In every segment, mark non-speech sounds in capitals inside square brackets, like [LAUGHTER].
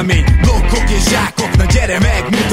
a mí, loco que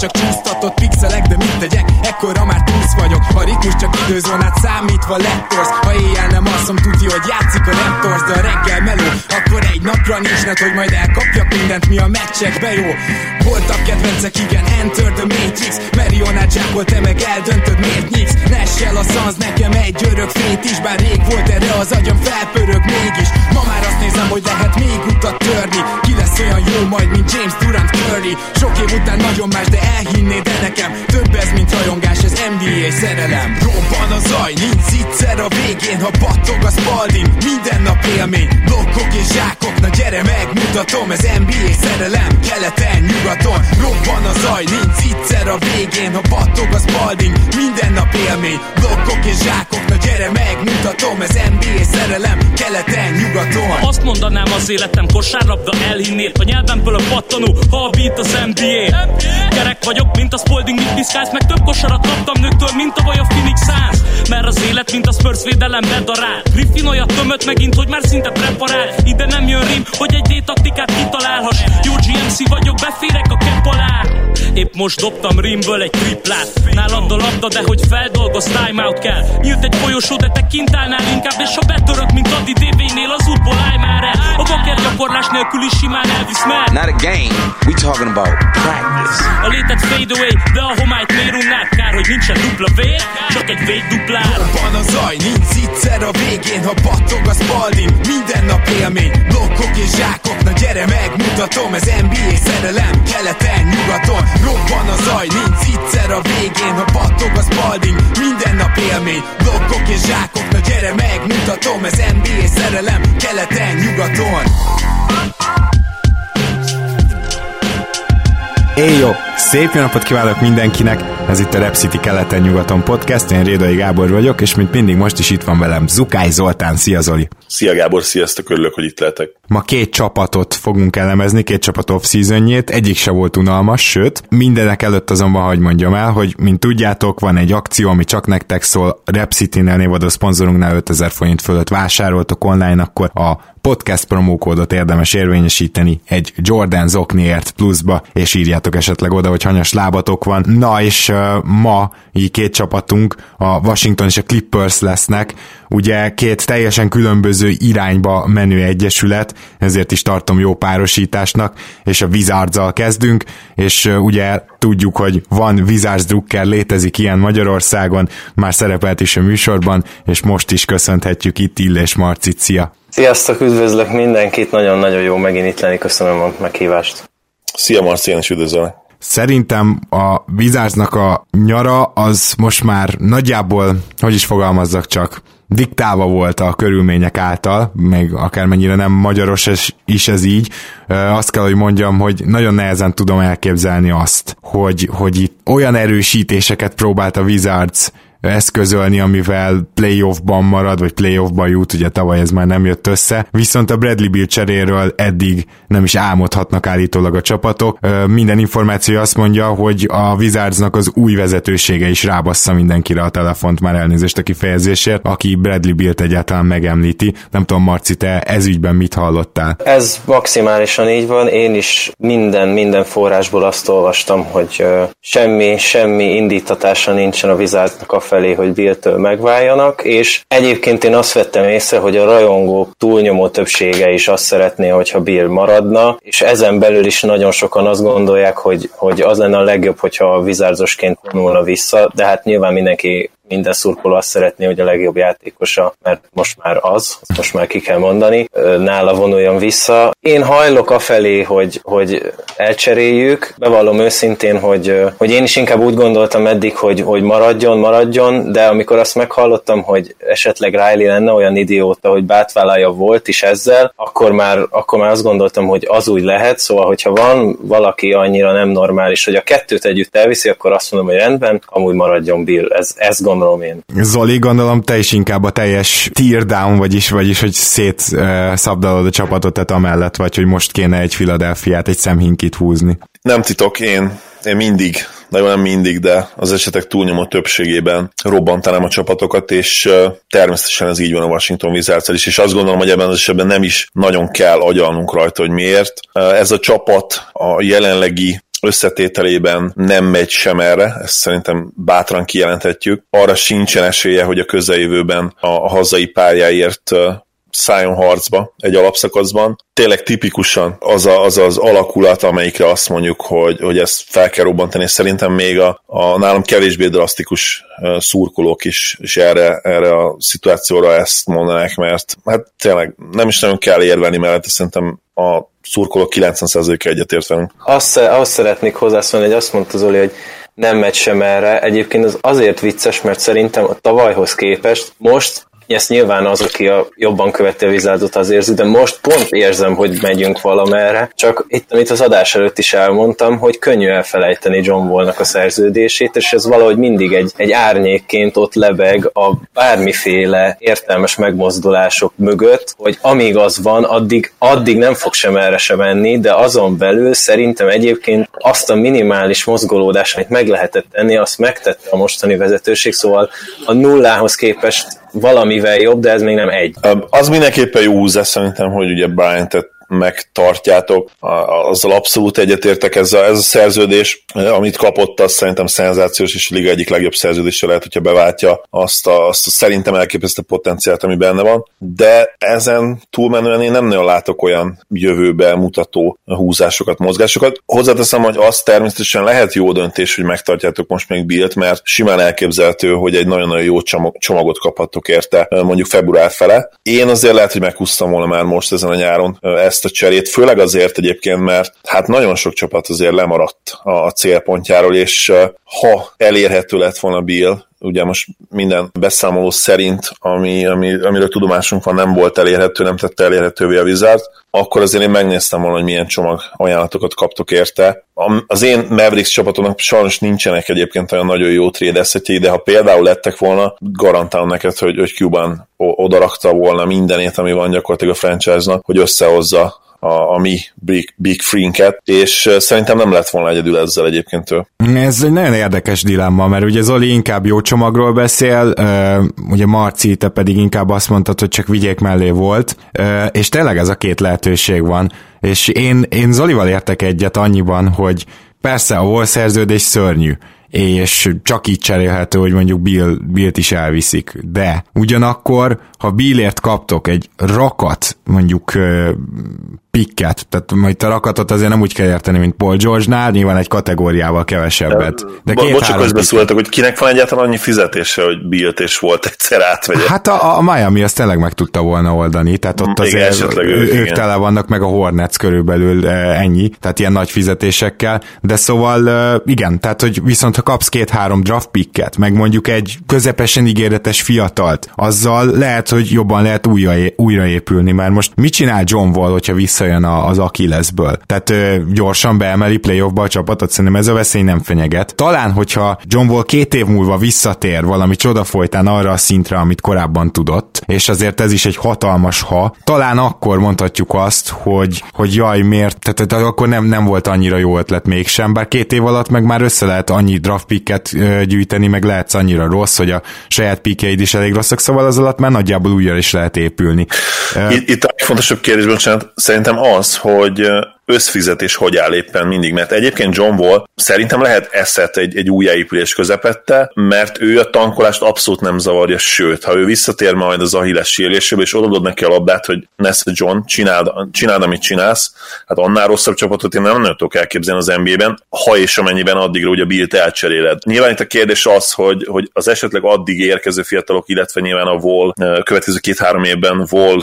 csak csúsztatott pixelek De mit tegyek, ekkora már túsz vagyok. A ritmus csak időzónát számítva lettorsz. Ha éjjel nem alszom, tudja, hogy játszik a Raptors De a reggel meló, akkor egy napra nincs net, hogy majd elkapjak mindent, mi a meccsekbe jó. Voltak kedvencek, igen, Enter the Matrix. Marionát zsákol, te meg eldöntöd, miért nyíksz Nessel a szansz, nekem egy örök fét is Bár rég volt erre az agyam felpörög mégis. Ma már azt nézem, hogy lehet még utat törni. Ki lesz olyan jó majd, mint James Durant Curry. Sok év után nagyon más, de elhinnéd de nekem Több ez, mint rajongás, ez NBA szerelem. Robban a zaj, nincs egyszer a végén Ha battog a spalding, minden nap élmény. Blokkok és zsákok, na gyere megmutatom Ez NBA szerelem, keleten, nyugaton. Robban a zaj, nincs egyszer a végén Ha battog a spalding, minden nap élmény. Blokkok és zsákok, na gyere megmutatom Ez NBA szerelem, keleten, nyugaton. Azt mondanám az életem kosárlabda elhinnél A nyelvemből a pattanó, ha a beat az NBA Gyerek vagyok, mint a Spalding, mit piszkálsz Meg több kosarat kaptam nőktől, mint a vaj a Phoenix Suns. Mert az élet, mint a Spurs védelem bedarál. Griffin olyat tömött megint, hogy már szinte preparál. Ide nem jön rim, hogy egy D-taktikát kitalálhass. Jó GMC vagyok, beférek a kepp alá. Épp most dobtam rimből egy triplát. Nálad a labda, de hogy feldolgoz, timeout kell. Nyílt egy folyosó, de te kint állnál inkább És ha betörök, mint Adi DB-nél, az útból állj már el. A baker gyakorlás nélkül is simán elvisz mer Not a game, we talking about practice. Létet fade away, de a homályt miért unnád? Kár, hogy nincsen dupla vér, csak egy véd duplár Van a zaj, nincs egyszer a végén Ha battog a spalding, minden nap élmény Blokkok és zsákok, na gyere megmutatom Ez NBA szerelem, keleten, nyugaton Robban a zaj, nincs egyszer a végén Ha battog a spalding, minden nap élmény Blokkok és zsákok, na gyere megmutatom Ez NBA szerelem, keleten, nyugaton Éjjó! Szép jó napot kívánok mindenkinek! Ez itt a Rep City keleten-nyugaton podcast, én Rédai Gábor vagyok, és mint mindig most is itt van velem Zukály Zoltán. Szia Zoli! Szia Gábor, sziasztok, örülök, hogy itt lehetek. Ma két csapatot fogunk elemezni, két csapat off seasonjét, egyik se volt unalmas, sőt, mindenek előtt azonban, hogy mondjam el, hogy mint tudjátok, van egy akció, ami csak nektek szól, Rep City-nél névadó szponzorunknál 5000 forint fölött vásároltok online, akkor a podcast promókódot érdemes érvényesíteni egy Jordan zokniért pluszba, és írjátok esetleg oda, hogy hanyas lábatok van. Na és ma így két csapatunk, a Washington és a Clippers lesznek, ugye két teljesen különböző irányba menő egyesület, ezért is tartom jó párosításnak, és a wizards kezdünk, és ugye tudjuk, hogy van Wizards Drucker, létezik ilyen Magyarországon, már szerepelt is a műsorban, és most is köszönhetjük itt Illés Marcit, szia! Sziasztok, üdvözlök mindenkit, nagyon-nagyon jó megint itt lenni, köszönöm a meghívást. Szia Marci, én is üdvözöllek. Szerintem a Wizardsnak a nyara az most már nagyjából, hogy is fogalmazzak csak, diktálva volt a körülmények által, meg akármennyire nem magyaros is ez így, azt kell, hogy mondjam, hogy nagyon nehezen tudom elképzelni azt, hogy, hogy itt olyan erősítéseket próbált a Wizards eszközölni, amivel playoffban marad, vagy playoffban jut, ugye tavaly ez már nem jött össze, viszont a Bradley Bill cseréről eddig nem is álmodhatnak állítólag a csapatok. Minden információ azt mondja, hogy a Wizardsnak az új vezetősége is rábassza mindenkire a telefont, már elnézést a kifejezésért, aki Bradley Bill-t egyáltalán megemlíti. Nem tudom, Marci, te ez ügyben mit hallottál? Ez maximálisan így van, én is minden, minden forrásból azt olvastam, hogy semmi, semmi indítatása nincsen a Wizardsnak a felé, hogy Bill-től megváljanak, és egyébként én azt vettem észre, hogy a rajongók túlnyomó többsége is azt szeretné, hogyha Bill maradna, és ezen belül is nagyon sokan azt gondolják, hogy, hogy az lenne a legjobb, hogyha a vizárzosként vonulna vissza, de hát nyilván mindenki minden szurkoló azt szeretné, hogy a legjobb játékosa, mert most már az, most már ki kell mondani, nála vonuljon vissza. Én hajlok afelé, hogy, hogy elcseréljük, bevallom őszintén, hogy, hogy én is inkább úgy gondoltam eddig, hogy, hogy maradjon, maradjon, de amikor azt meghallottam, hogy esetleg Riley lenne olyan idióta, hogy bátvállalja volt is ezzel, akkor már, akkor már azt gondoltam, hogy az úgy lehet, szóval hogyha van valaki annyira nem normális, hogy a kettőt együtt elviszi, akkor azt mondom, hogy rendben, amúgy maradjon Bill. Ez, ezt gondolom én. Zoli, gondolom te is inkább a teljes tear down, vagyis, vagyis hogy szét uh, szabdalod a csapatot, tehát amellett vagy, hogy most kéne egy Philadelphia-t, egy szemhinkit húzni. Nem titok, én, én mindig nagyon nem mindig, de az esetek túlnyomó többségében robbantanám a csapatokat, és természetesen ez így van a Washington wizards is, és azt gondolom, hogy ebben az esetben nem is nagyon kell agyalnunk rajta, hogy miért. Ez a csapat a jelenlegi összetételében nem megy sem erre, ezt szerintem bátran kijelenthetjük. Arra sincsen esélye, hogy a közeljövőben a hazai pályáért szálljon harcba egy alapszakaszban. Tényleg tipikusan az, a, az az alakulat, amelyikre azt mondjuk, hogy, hogy ezt fel kell robbantani, és szerintem még a, a nálam kevésbé drasztikus szurkolók is, is erre, erre a szituációra ezt mondanák, mert hát tényleg nem is nagyon kell érvelni mellett, szerintem a szurkolók 90%-a egyetért velünk. Azt, azt szeretnék hozzászólni, hogy azt mondta Zoli, hogy nem megy sem erre. Egyébként az azért vicces, mert szerintem a tavalyhoz képest most ezt nyilván az, aki a jobban követi a vizádot, az érzi, de most pont érzem, hogy megyünk valamerre. Csak itt, amit az adás előtt is elmondtam, hogy könnyű elfelejteni John Wallnak a szerződését, és ez valahogy mindig egy, egy árnyékként ott lebeg a bármiféle értelmes megmozdulások mögött, hogy amíg az van, addig, addig nem fog sem erre sem menni, de azon belül szerintem egyébként azt a minimális mozgolódást, amit meg lehetett tenni, azt megtette a mostani vezetőség, szóval a nullához képest valamivel jobb, de ez még nem egy. Az mindenképpen jó húzás szerintem, hogy ugye Bryant-et megtartjátok, azzal abszolút egyetértek ez a, ez a szerződés, amit kapott, az szerintem szenzációs, és a liga egyik legjobb szerződése lehet, hogyha beváltja azt a, azt a szerintem elképesztő potenciált, ami benne van, de ezen túlmenően én nem nagyon látok olyan jövőbe mutató húzásokat, mozgásokat. Hozzáteszem, hogy az természetesen lehet jó döntés, hogy megtartjátok most még Bilt, mert simán elképzelhető, hogy egy nagyon-nagyon jó csomag, csomagot kaphattok érte mondjuk február fele. Én azért lehet, hogy meghúztam volna már most ezen a nyáron ezt ezt a cserét, főleg azért egyébként, mert hát nagyon sok csapat azért lemaradt a célpontjáról, és ha elérhető lett volna Bill, ugye most minden beszámoló szerint, ami, ami, amiről tudomásunk van, nem volt elérhető, nem tette elérhetővé a Wizard, akkor azért én megnéztem volna, hogy milyen csomag ajánlatokat kaptok érte. Az én Mavericks csapatomnak sajnos nincsenek egyébként olyan nagyon jó trade de ha például lettek volna, garantálom neked, hogy, hogy Cuban odarakta volna mindenét, ami van gyakorlatilag a franchise-nak, hogy összehozza a, a mi Big, Big Frinket, és szerintem nem lett volna egyedül ezzel egyébként ő. Ez egy nagyon érdekes dilemma, mert ugye Zoli inkább jó csomagról beszél, ugye Marci, te pedig inkább azt mondtad, hogy csak vigyék mellé volt, és tényleg ez a két lehetőség van, és én, én Zolival értek egyet annyiban, hogy persze a volt szerződés szörnyű, és csak így cserélhető, hogy mondjuk Bill, Billt is elviszik. De ugyanakkor, ha Billért kaptok egy rakat, mondjuk pikket, tehát majd a rakatot azért nem úgy kell érteni, mint Paul George-nál, nyilván egy kategóriával kevesebbet. De két Bocsuk, közbeszóltak, hogy kinek van egyáltalán annyi fizetése, hogy Billt és volt egyszer átvegye. Hát a, a Miami azt tényleg meg tudta volna oldani, tehát ott igen, azért ők, ők tele vannak, meg a Hornets körülbelül ennyi, tehát ilyen nagy fizetésekkel, de szóval igen, tehát hogy viszont ha kapsz két-három draft picket, meg mondjuk egy közepesen ígéretes fiatalt, azzal lehet, hogy jobban lehet újra, újraépülni, mert most mit csinál John Wall, hogyha visszajön az Achillesből? Tehát ő, gyorsan beemeli playoffba a csapatot, szerintem ez a veszély nem fenyeget. Talán, hogyha John Wall két év múlva visszatér valami csoda folytán arra a szintre, amit korábban tudott, és azért ez is egy hatalmas ha, talán akkor mondhatjuk azt, hogy, hogy jaj, miért, tehát, tehát akkor nem, nem volt annyira jó ötlet mégsem, bár két év alatt meg már össze lehet annyi draft picket gyűjteni, meg lehetsz annyira rossz, hogy a saját pikeid is elég rosszak, szóval az alatt már nagyjából újra is lehet épülni. Itt, itt a fontosabb kérdés, bocsánat, szerintem az, hogy összfizetés hogy áll éppen mindig, mert egyébként John Wall szerintem lehet eszet egy, egy újjáépülés közepette, mert ő a tankolást abszolút nem zavarja, sőt, ha ő visszatér majd az Ahilles sérüléséből, és odaadod neki a labdát, hogy Ness John, csináld, csináld, amit csinálsz, hát annál rosszabb csapatot én nem nagyon tudok elképzelni az NBA-ben, ha és amennyiben addigra ugye Bill-t elcseréled. Nyilván itt a kérdés az, hogy, hogy az esetleg addig érkező fiatalok, illetve nyilván a Wall következő két-három évben Wall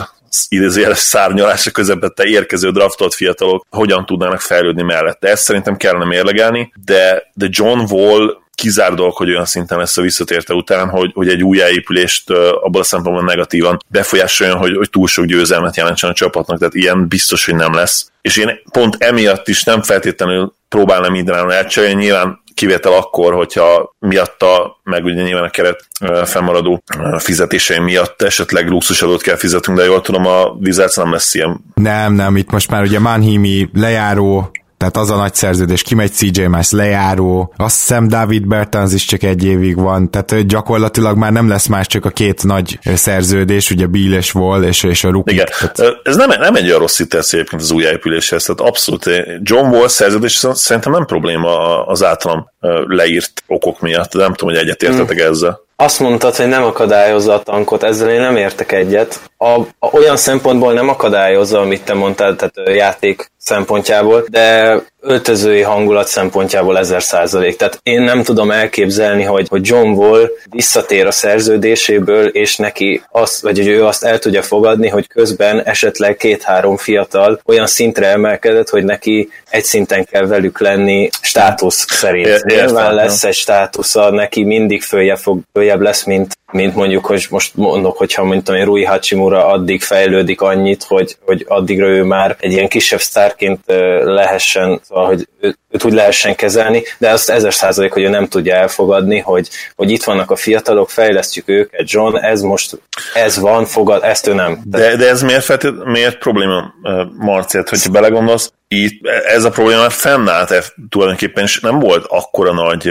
idézőjeles szárnyalása közepette érkező draftolt fiatalok hogyan tudnának fejlődni mellette. Ezt szerintem kellene mérlegelni, de, de John Wall kizár dolog, hogy olyan szinten lesz a visszatérte után, hogy, hogy egy újjáépülést abban a szempontból negatívan befolyásoljon, hogy, hogy túl sok győzelmet jelentsen a csapatnak, tehát ilyen biztos, hogy nem lesz. És én pont emiatt is nem feltétlenül próbálnám minden elcserélni, nyilván kivétel akkor, hogyha miatta, meg ugye nyilván a keret fennmaradó fizetései miatt esetleg luxusadót kell fizetnünk, de jól tudom, a Wizards nem lesz ilyen. Nem, nem, itt most már ugye Manhimi lejáró, tehát az a nagy szerződés, kimegy CJ Más lejáró, azt hiszem David Bertans is csak egy évig van, tehát gyakorlatilag már nem lesz más csak a két nagy szerződés, ugye Bill és Wall és, és a Rookie. Igen, tehát... ez nem, nem egy olyan rossz szituáció egyébként az újjáépüléshez, tehát abszolút John Wall szerződés szerintem nem probléma az általam leírt okok miatt, de nem tudom, hogy egyetértetek hmm. ezzel. Azt mondtad, hogy nem akadályozza a tankot, ezzel én nem értek egyet. A, a, olyan szempontból nem akadályozza, amit te mondtál, tehát játék szempontjából, de öltözői hangulat szempontjából ezer százalék. Tehát én nem tudom elképzelni, hogy, hogy John Wall visszatér a szerződéséből, és neki azt, vagy hogy ő azt el tudja fogadni, hogy közben esetleg két-három fiatal olyan szintre emelkedett, hogy neki egy szinten kell velük lenni státusz szerint. Nyilván lesz egy státusza, neki mindig följebb, fog, följebb lesz, mint mint mondjuk, hogy most mondok, hogyha mondtam, hogy Rui Hachimura addig fejlődik annyit, hogy, hogy addigra ő már egy ilyen kisebb sztárként lehessen, szóval, hogy őt úgy lehessen kezelni, de azt ezer százalék, hogy ő nem tudja elfogadni, hogy, hogy itt vannak a fiatalok, fejlesztjük őket, John, ez most, ez van, fogad, ezt ő nem. De, de ez miért, feltét, miért probléma, Marciát, hogyha belegondolsz, itt ez a probléma fennállt tulajdonképpen, és nem volt akkora nagy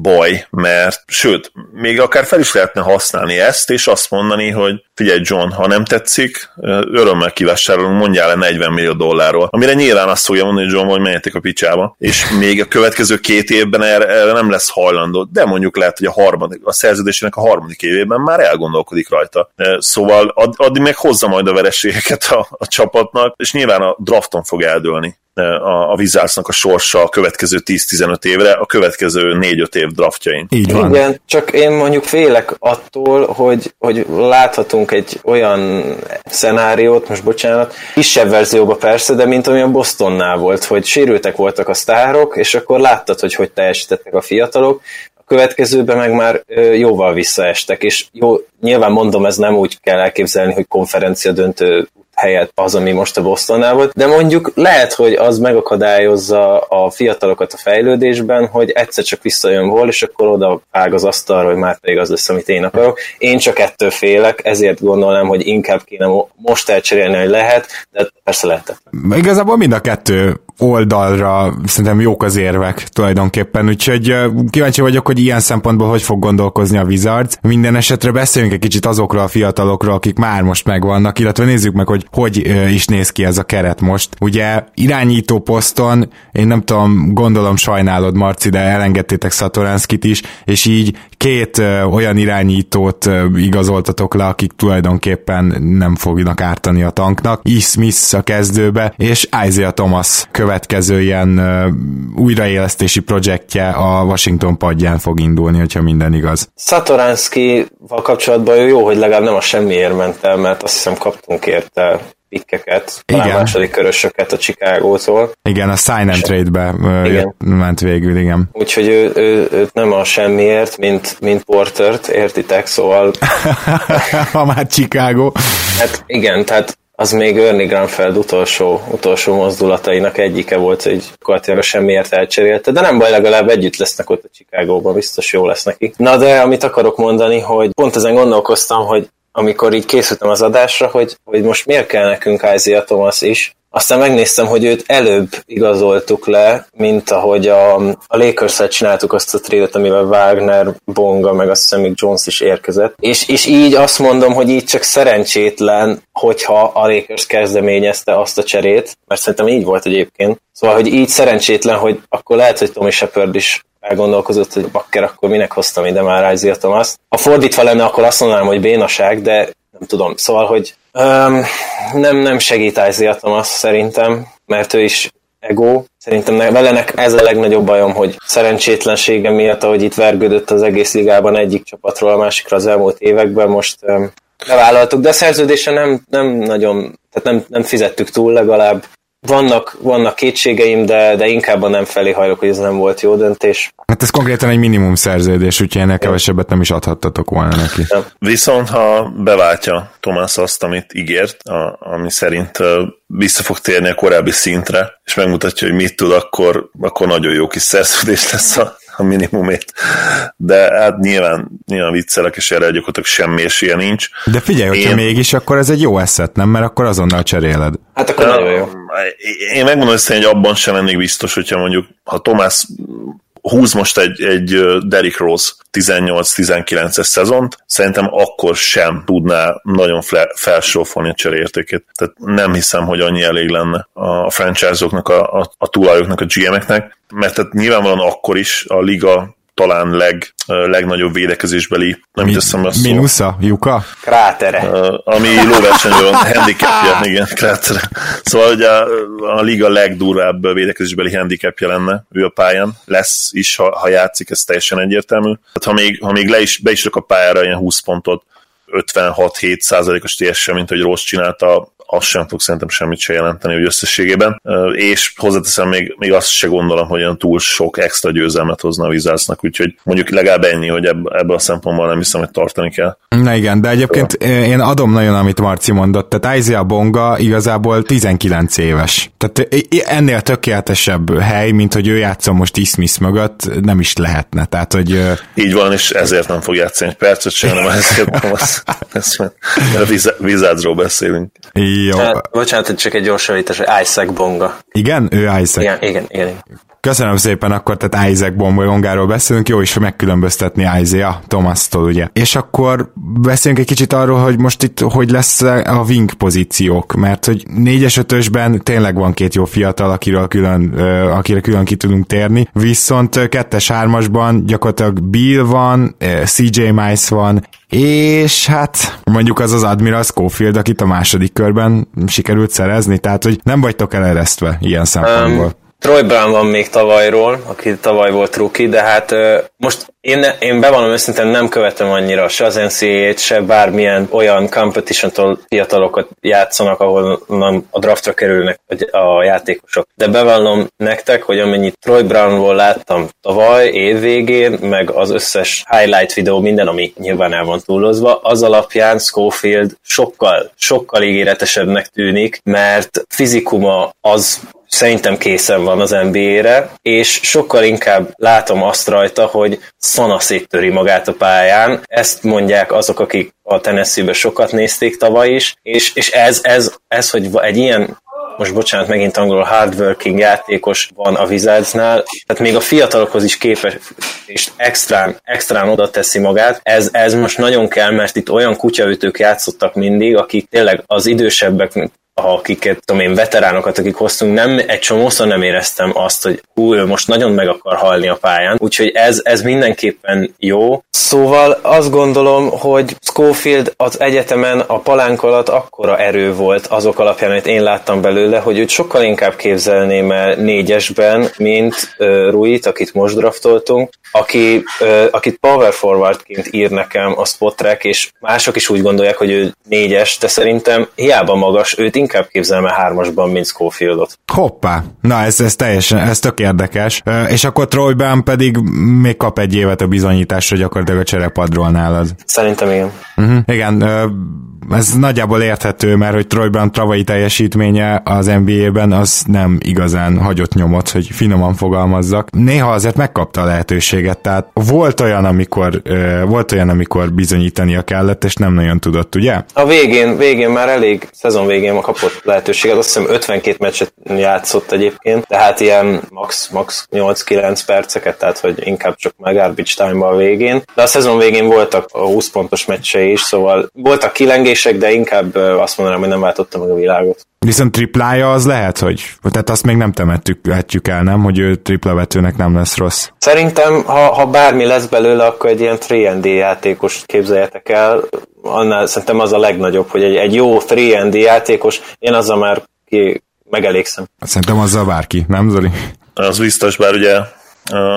baj, mert sőt, még akár fel is lehetne használni ezt, és azt mondani, hogy figyelj John, ha nem tetszik, örömmel kivásárolunk, mondjál le 40 millió dollárról. Amire nyilván azt fogja mondani John, hogy menjetek a picsába, és még a következő két évben erre, erre nem lesz hajlandó, de mondjuk lehet, hogy a harmadik, a szerződésének a harmadik évében már elgondolkodik rajta. Szóval addig meg hozza majd a vereségeket a, a csapatnak, és nyilván a drafton fog eldőlni a, a Wizardsnak a sorsa a következő 10-15 évre, a következő 4-5 év draftjain. Így van. Igen, csak én mondjuk félek attól, hogy, hogy láthatunk egy olyan szenáriót, most bocsánat, kisebb verzióba persze, de mint amilyen Bostonnál volt, hogy sérültek voltak a sztárok, és akkor láttad, hogy hogy teljesítettek a fiatalok, a következőben meg már jóval visszaestek, és jó, nyilván mondom, ez nem úgy kell elképzelni, hogy konferencia döntő helyett az, ami most a Bostonnál volt, de mondjuk lehet, hogy az megakadályozza a fiatalokat a fejlődésben, hogy egyszer csak visszajön vol, és akkor oda vág az asztalra, hogy már pedig az lesz, amit én akarok. Én csak ettől félek, ezért gondolnám, hogy inkább kéne most elcserélni, hogy lehet, de persze lehetett. Igazából mind a kettő oldalra szerintem jók az érvek tulajdonképpen, úgyhogy kíváncsi vagyok, hogy ilyen szempontból hogy fog gondolkozni a Wizards. Minden esetre beszéljünk egy kicsit azokról a fiatalokról, akik már most megvannak, illetve nézzük meg, hogy hogy is néz ki ez a keret most. Ugye irányító poszton, én nem tudom, gondolom sajnálod Marci, de elengedtétek Satoranskit is, és így két olyan irányítót igazoltatok le, akik tulajdonképpen nem fognak ártani a tanknak. Smith a kezdőbe, és Isaiah Thomas következő ilyen újraélesztési projektje a Washington padján fog indulni, hogyha minden igaz. Satoranski-val kapcsolatban jó, hogy legalább nem a semmiért ment el, mert azt hiszem kaptunk érte pikkeket, igen. a második körösöket a Chicago-tól. Igen, a sign and trade-be igen. ment végül, igen. Úgyhogy ő, ő, őt nem a semmiért, mint, mint Portert, értitek, szóval... [LAUGHS] ha már Chicago. Hát igen, tehát az még Ernie Granfeld utolsó, utolsó mozdulatainak egyike volt, hogy gyakorlatilag semmiért elcserélte, de nem baj, legalább együtt lesznek ott a Chicagóban, biztos jó lesz neki. Na de amit akarok mondani, hogy pont ezen gondolkoztam, hogy amikor így készültem az adásra, hogy, hogy most miért kell nekünk Isaiah Thomas is, aztán megnéztem, hogy őt előbb igazoltuk le, mint ahogy a, a lakers csináltuk azt a trédet, amivel Wagner, Bonga, meg azt hiszem még Jones is érkezett. És, és így azt mondom, hogy így csak szerencsétlen, hogyha a Lakers kezdeményezte azt a cserét, mert szerintem így volt egyébként. Szóval, hogy így szerencsétlen, hogy akkor lehet, hogy Tommy Shepard is elgondolkozott, hogy bakker, akkor minek hoztam ide már Isaiah Thomas. Ha fordítva lenne, akkor azt mondanám, hogy bénaság, de nem tudom. Szóval, hogy um, nem, nem segít Isaiah Thomas szerintem, mert ő is ego. Szerintem vele ez a legnagyobb bajom, hogy szerencsétlensége miatt, ahogy itt vergődött az egész ligában egyik csapatról a másikra az elmúlt években, most um, bevállaltuk, de a szerződése nem, nem nagyon, tehát nem, nem fizettük túl legalább, vannak, vannak kétségeim, de, de inkább a nem felé hajlok, hogy ez nem volt jó döntés. Hát ez konkrétan egy minimum szerződés, úgyhogy ennek kevesebbet nem is adhattatok volna neki. Nem. Viszont ha beváltja Tomás azt, amit ígért, a, ami szerint vissza fog térni a korábbi szintre, és megmutatja, hogy mit tud, akkor, akkor nagyon jó kis szerződés lesz a, a minimumét. De hát nyilván, nyilván viccelek, és erre gyakorlatilag semmi esélye nincs. De figyelj, hogyha Én... mégis, akkor ez egy jó eszet, nem? Mert akkor azonnal cseréled. Hát akkor nagyon jó. Én megmondom ezt, hogy abban sem lennék biztos, hogyha mondjuk, ha Tomás húz most egy, egy Derrick Rose 18-19-es szezont, szerintem akkor sem tudná nagyon felsófolni a cserértékét. Tehát nem hiszem, hogy annyi elég lenne a franchise-oknak, a, a, a tulajoknak, a GM-eknek, mert tehát nyilvánvalóan akkor is a liga talán leg, legnagyobb védekezésbeli, nem Mi, teszem szó. Minusza? Juka? Krátere. Ami lóversenyben van, [LAUGHS] handicapja, igen, krátere. Szóval ugye a, a liga legdurvább védekezésbeli handicapja lenne ő a pályán. Lesz is, ha, ha játszik, ez teljesen egyértelmű. Tehát ha még, ha még le is, be is a pályára ilyen 20 pontot, 56-7 százalékos TS, mint hogy Rossz csinálta az sem fog szerintem semmit se jelenteni hogy összességében, és hozzáteszem még, még azt se gondolom, hogy olyan túl sok extra győzelmet hozna a Wizardsnak, úgyhogy mondjuk legalább ennyi, hogy ebb, ebből a szempontból nem hiszem, hogy tartani kell. Na igen, de egyébként én adom nagyon, amit Marci mondott, tehát Isaiah Bonga igazából 19 éves. Tehát ennél tökéletesebb hely, mint hogy ő játszom most Ismith mögött, nem is lehetne. Tehát, hogy... Így van, és ezért nem fog játszani egy percet sem, hanem ezért nem az, ezt, mert a Wizardsról beszélünk. Jó. Hát, bocsánat, csak egy gyors javítás, Isaac Bonga. Igen? Ő Isaac. Igen, igen, igen. Köszönöm szépen, akkor tehát Isaac Bongáról beszélünk, jó is megkülönböztetni Isaiah Thomas-tól, ugye. És akkor beszéljünk egy kicsit arról, hogy most itt hogy lesz a wing pozíciók, mert hogy 4-es 5 tényleg van két jó fiatal, akiről külön, akire külön ki tudunk térni, viszont 2-es 3-asban gyakorlatilag Bill van, CJ Mice van, és hát mondjuk az az Admiral Schofield, akit a második körben sikerült szerezni, tehát hogy nem vagytok eleresztve ilyen szempontból. Um, Troy Brown van még tavalyról, aki tavaly volt rookie, de hát most én, én bevallom őszintén nem követem annyira se az NCAA-t, se bármilyen olyan competition fiatalokat játszanak, ahol a draftra kerülnek a játékosok. De bevallom nektek, hogy amennyit Troy Brownból láttam tavaly, évvégén, meg az összes highlight videó, minden, ami nyilván el van túlozva, az alapján Schofield sokkal, sokkal ígéretesebbnek tűnik, mert fizikuma az szerintem készen van az NBA-re, és sokkal inkább látom azt rajta, hogy szana széttöri magát a pályán. Ezt mondják azok, akik a tennessee sokat nézték tavaly is, és, és ez, ez, ez, hogy egy ilyen most bocsánat, megint angolul hardworking játékos van a Wizardsnál, tehát még a fiatalokhoz is képes, és extrán, extrán oda teszi magát. Ez, ez most nagyon kell, mert itt olyan kutyaütők játszottak mindig, akik tényleg az idősebbek akiket, tudom én, veteránokat, akik hoztunk, nem, egy csomószor nem éreztem azt, hogy hú, ő most nagyon meg akar halni a pályán, úgyhogy ez, ez mindenképpen jó. Szóval azt gondolom, hogy Schofield az egyetemen a palánk alatt akkora erő volt azok alapján, amit én láttam belőle, hogy őt sokkal inkább képzelném el négyesben, mint uh, Ruit, akit most draftoltunk, aki, uh, akit power forwardként ír nekem a spotrek, és mások is úgy gondolják, hogy ő négyes, de szerintem hiába magas, őt inkább képzelem el hármasban, mint Schofieldot. Hoppá, na ez, ez teljesen, ez tök érdekes. És akkor Troyban pedig még kap egy évet a bizonyításra gyakorlatilag a cserepadról nálad. Szerintem igen. Uh-huh. Igen, ez nagyjából érthető, mert hogy Troy Brown tavalyi teljesítménye az NBA-ben az nem igazán hagyott nyomot, hogy finoman fogalmazzak. Néha azért megkapta a lehetőséget, tehát volt olyan, amikor, volt olyan, amikor bizonyítania kellett, és nem nagyon tudott, ugye? A végén, végén már elég, szezon végén kapott lehetőséget, azt hiszem 52 meccset játszott egyébként, tehát ilyen max, max 8-9 perceket, tehát hogy inkább csak meg garbage time a végén. De a szezon végén voltak a 20 pontos meccsei is, szóval voltak kilengések, de inkább azt mondanám, hogy nem váltotta meg a világot. Viszont triplája az lehet, hogy, tehát azt még nem temettük, vetjük el, nem, hogy ő tripla vetőnek nem lesz rossz. Szerintem, ha, ha bármi lesz belőle, akkor egy ilyen 3D játékos képzeljetek el, annál szerintem az a legnagyobb, hogy egy, egy jó 3D játékos, én azzal már ki megelégszem. Szerintem azzal bárki, nem Zoli? Az biztos, bár ugye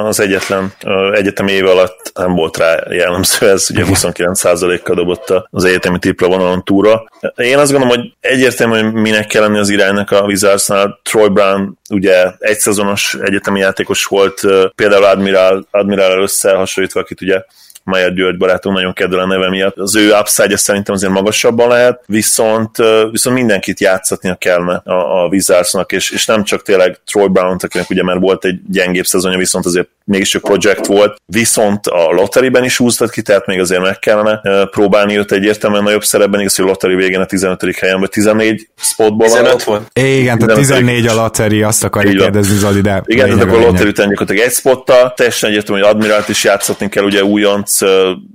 az egyetlen egyetemi éve alatt nem volt rá jellemző, ez ugye 29%-kal dobott az egyetemi tripla vonalon túra. Én azt gondolom, hogy egyértelmű, hogy minek kell lenni az iránynak a Wizardsnál. Troy Brown ugye egy szezonos egyetemi játékos volt, például Admiral, Admiral összehasonlítva, akit ugye Mayer György barátom nagyon kedvel a neve miatt. Az ő upside szerintem azért magasabban lehet, viszont, viszont mindenkit játszatnia kellene a, a Wizardsnak, és, és nem csak tényleg Troy Brown, akinek ugye már volt egy gyengébb szezonja, viszont azért mégis egy projekt volt, viszont a lotteriben is húztad ki, tehát még azért meg kellene próbálni őt egyértelműen nagyobb szerepben, igaz, hogy a lottery végén a 15. helyen, vagy 14 spotból 15 van. Igen, tehát 14 a lottery, azt akarja kérdezni Zoli, de Igen, tehát akkor a lottery után gyakorlatilag egy spottal, teljesen egyértelmű, hogy Admiralt is játszatni kell, ugye újonc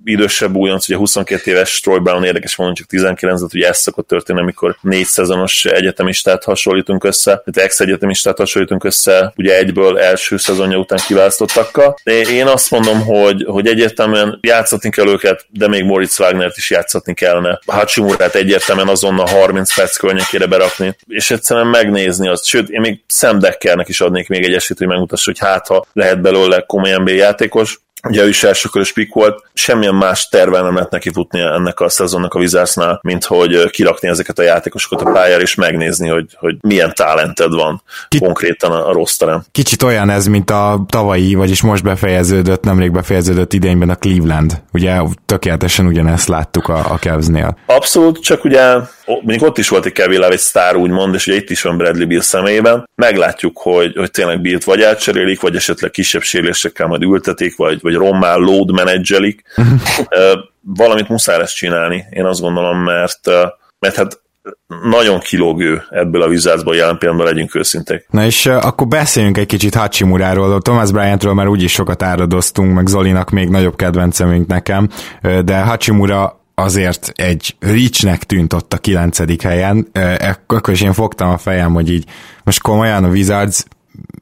idősebb újonc, ugye 22 éves Troy Brown érdekes mondani, csak 19, de ugye ez szokott történni, amikor négy szezonos egyetemistát hasonlítunk össze, tehát ex-egyetemistát hasonlítunk össze, ugye egyből első szezonja után kiválasztottakkal. Én azt mondom, hogy, hogy egyértelműen játszatni kell őket, de még Moritz Wagnert is játszatni kellene. Hachimurát egyértelműen azonnal 30 perc környékére berakni, és egyszerűen megnézni azt. Sőt, én még Sam is adnék még egy esélyt, hogy megmutassa, hogy hát ha lehet belőle komoly NBA játékos, Ugye ő is elsőkörös pick volt, semmilyen más tervel nem lehet neki futni ennek a szezonnak a Wizardsnál, mint hogy kirakni ezeket a játékosokat a pályára, és megnézni, hogy, hogy milyen talented van Ki... konkrétan a, a rossz terem. Kicsit olyan ez, mint a tavalyi, vagyis most befejeződött, nemrég befejeződött idényben a Cleveland. Ugye tökéletesen ugyanezt láttuk a, a Cavs-nél. Abszolút, csak ugye mondjuk ott is volt egy Kevin Love, egy sztár úgymond, és ugye itt is van Bradley Bill személyében. Meglátjuk, hogy, hogy tényleg Bill-t vagy átcserélik, vagy esetleg kisebb sérülésekkel majd ültetik, vagy, vagy rommá load menedzselik. [LAUGHS] Valamit muszáj lesz csinálni, én azt gondolom, mert, mert hát nagyon kilógő ebből a Wizardsból jelen pillanatban legyünk őszinték. Na és uh, akkor beszéljünk egy kicsit Hachimuráról, Thomas Bryantról már úgyis sokat áradoztunk, meg Zolinak még nagyobb kedvencem, nekem, de Hachimura azért egy reachnek tűnt ott a kilencedik helyen, akkor is én fogtam a fejem, hogy így most komolyan a Wizards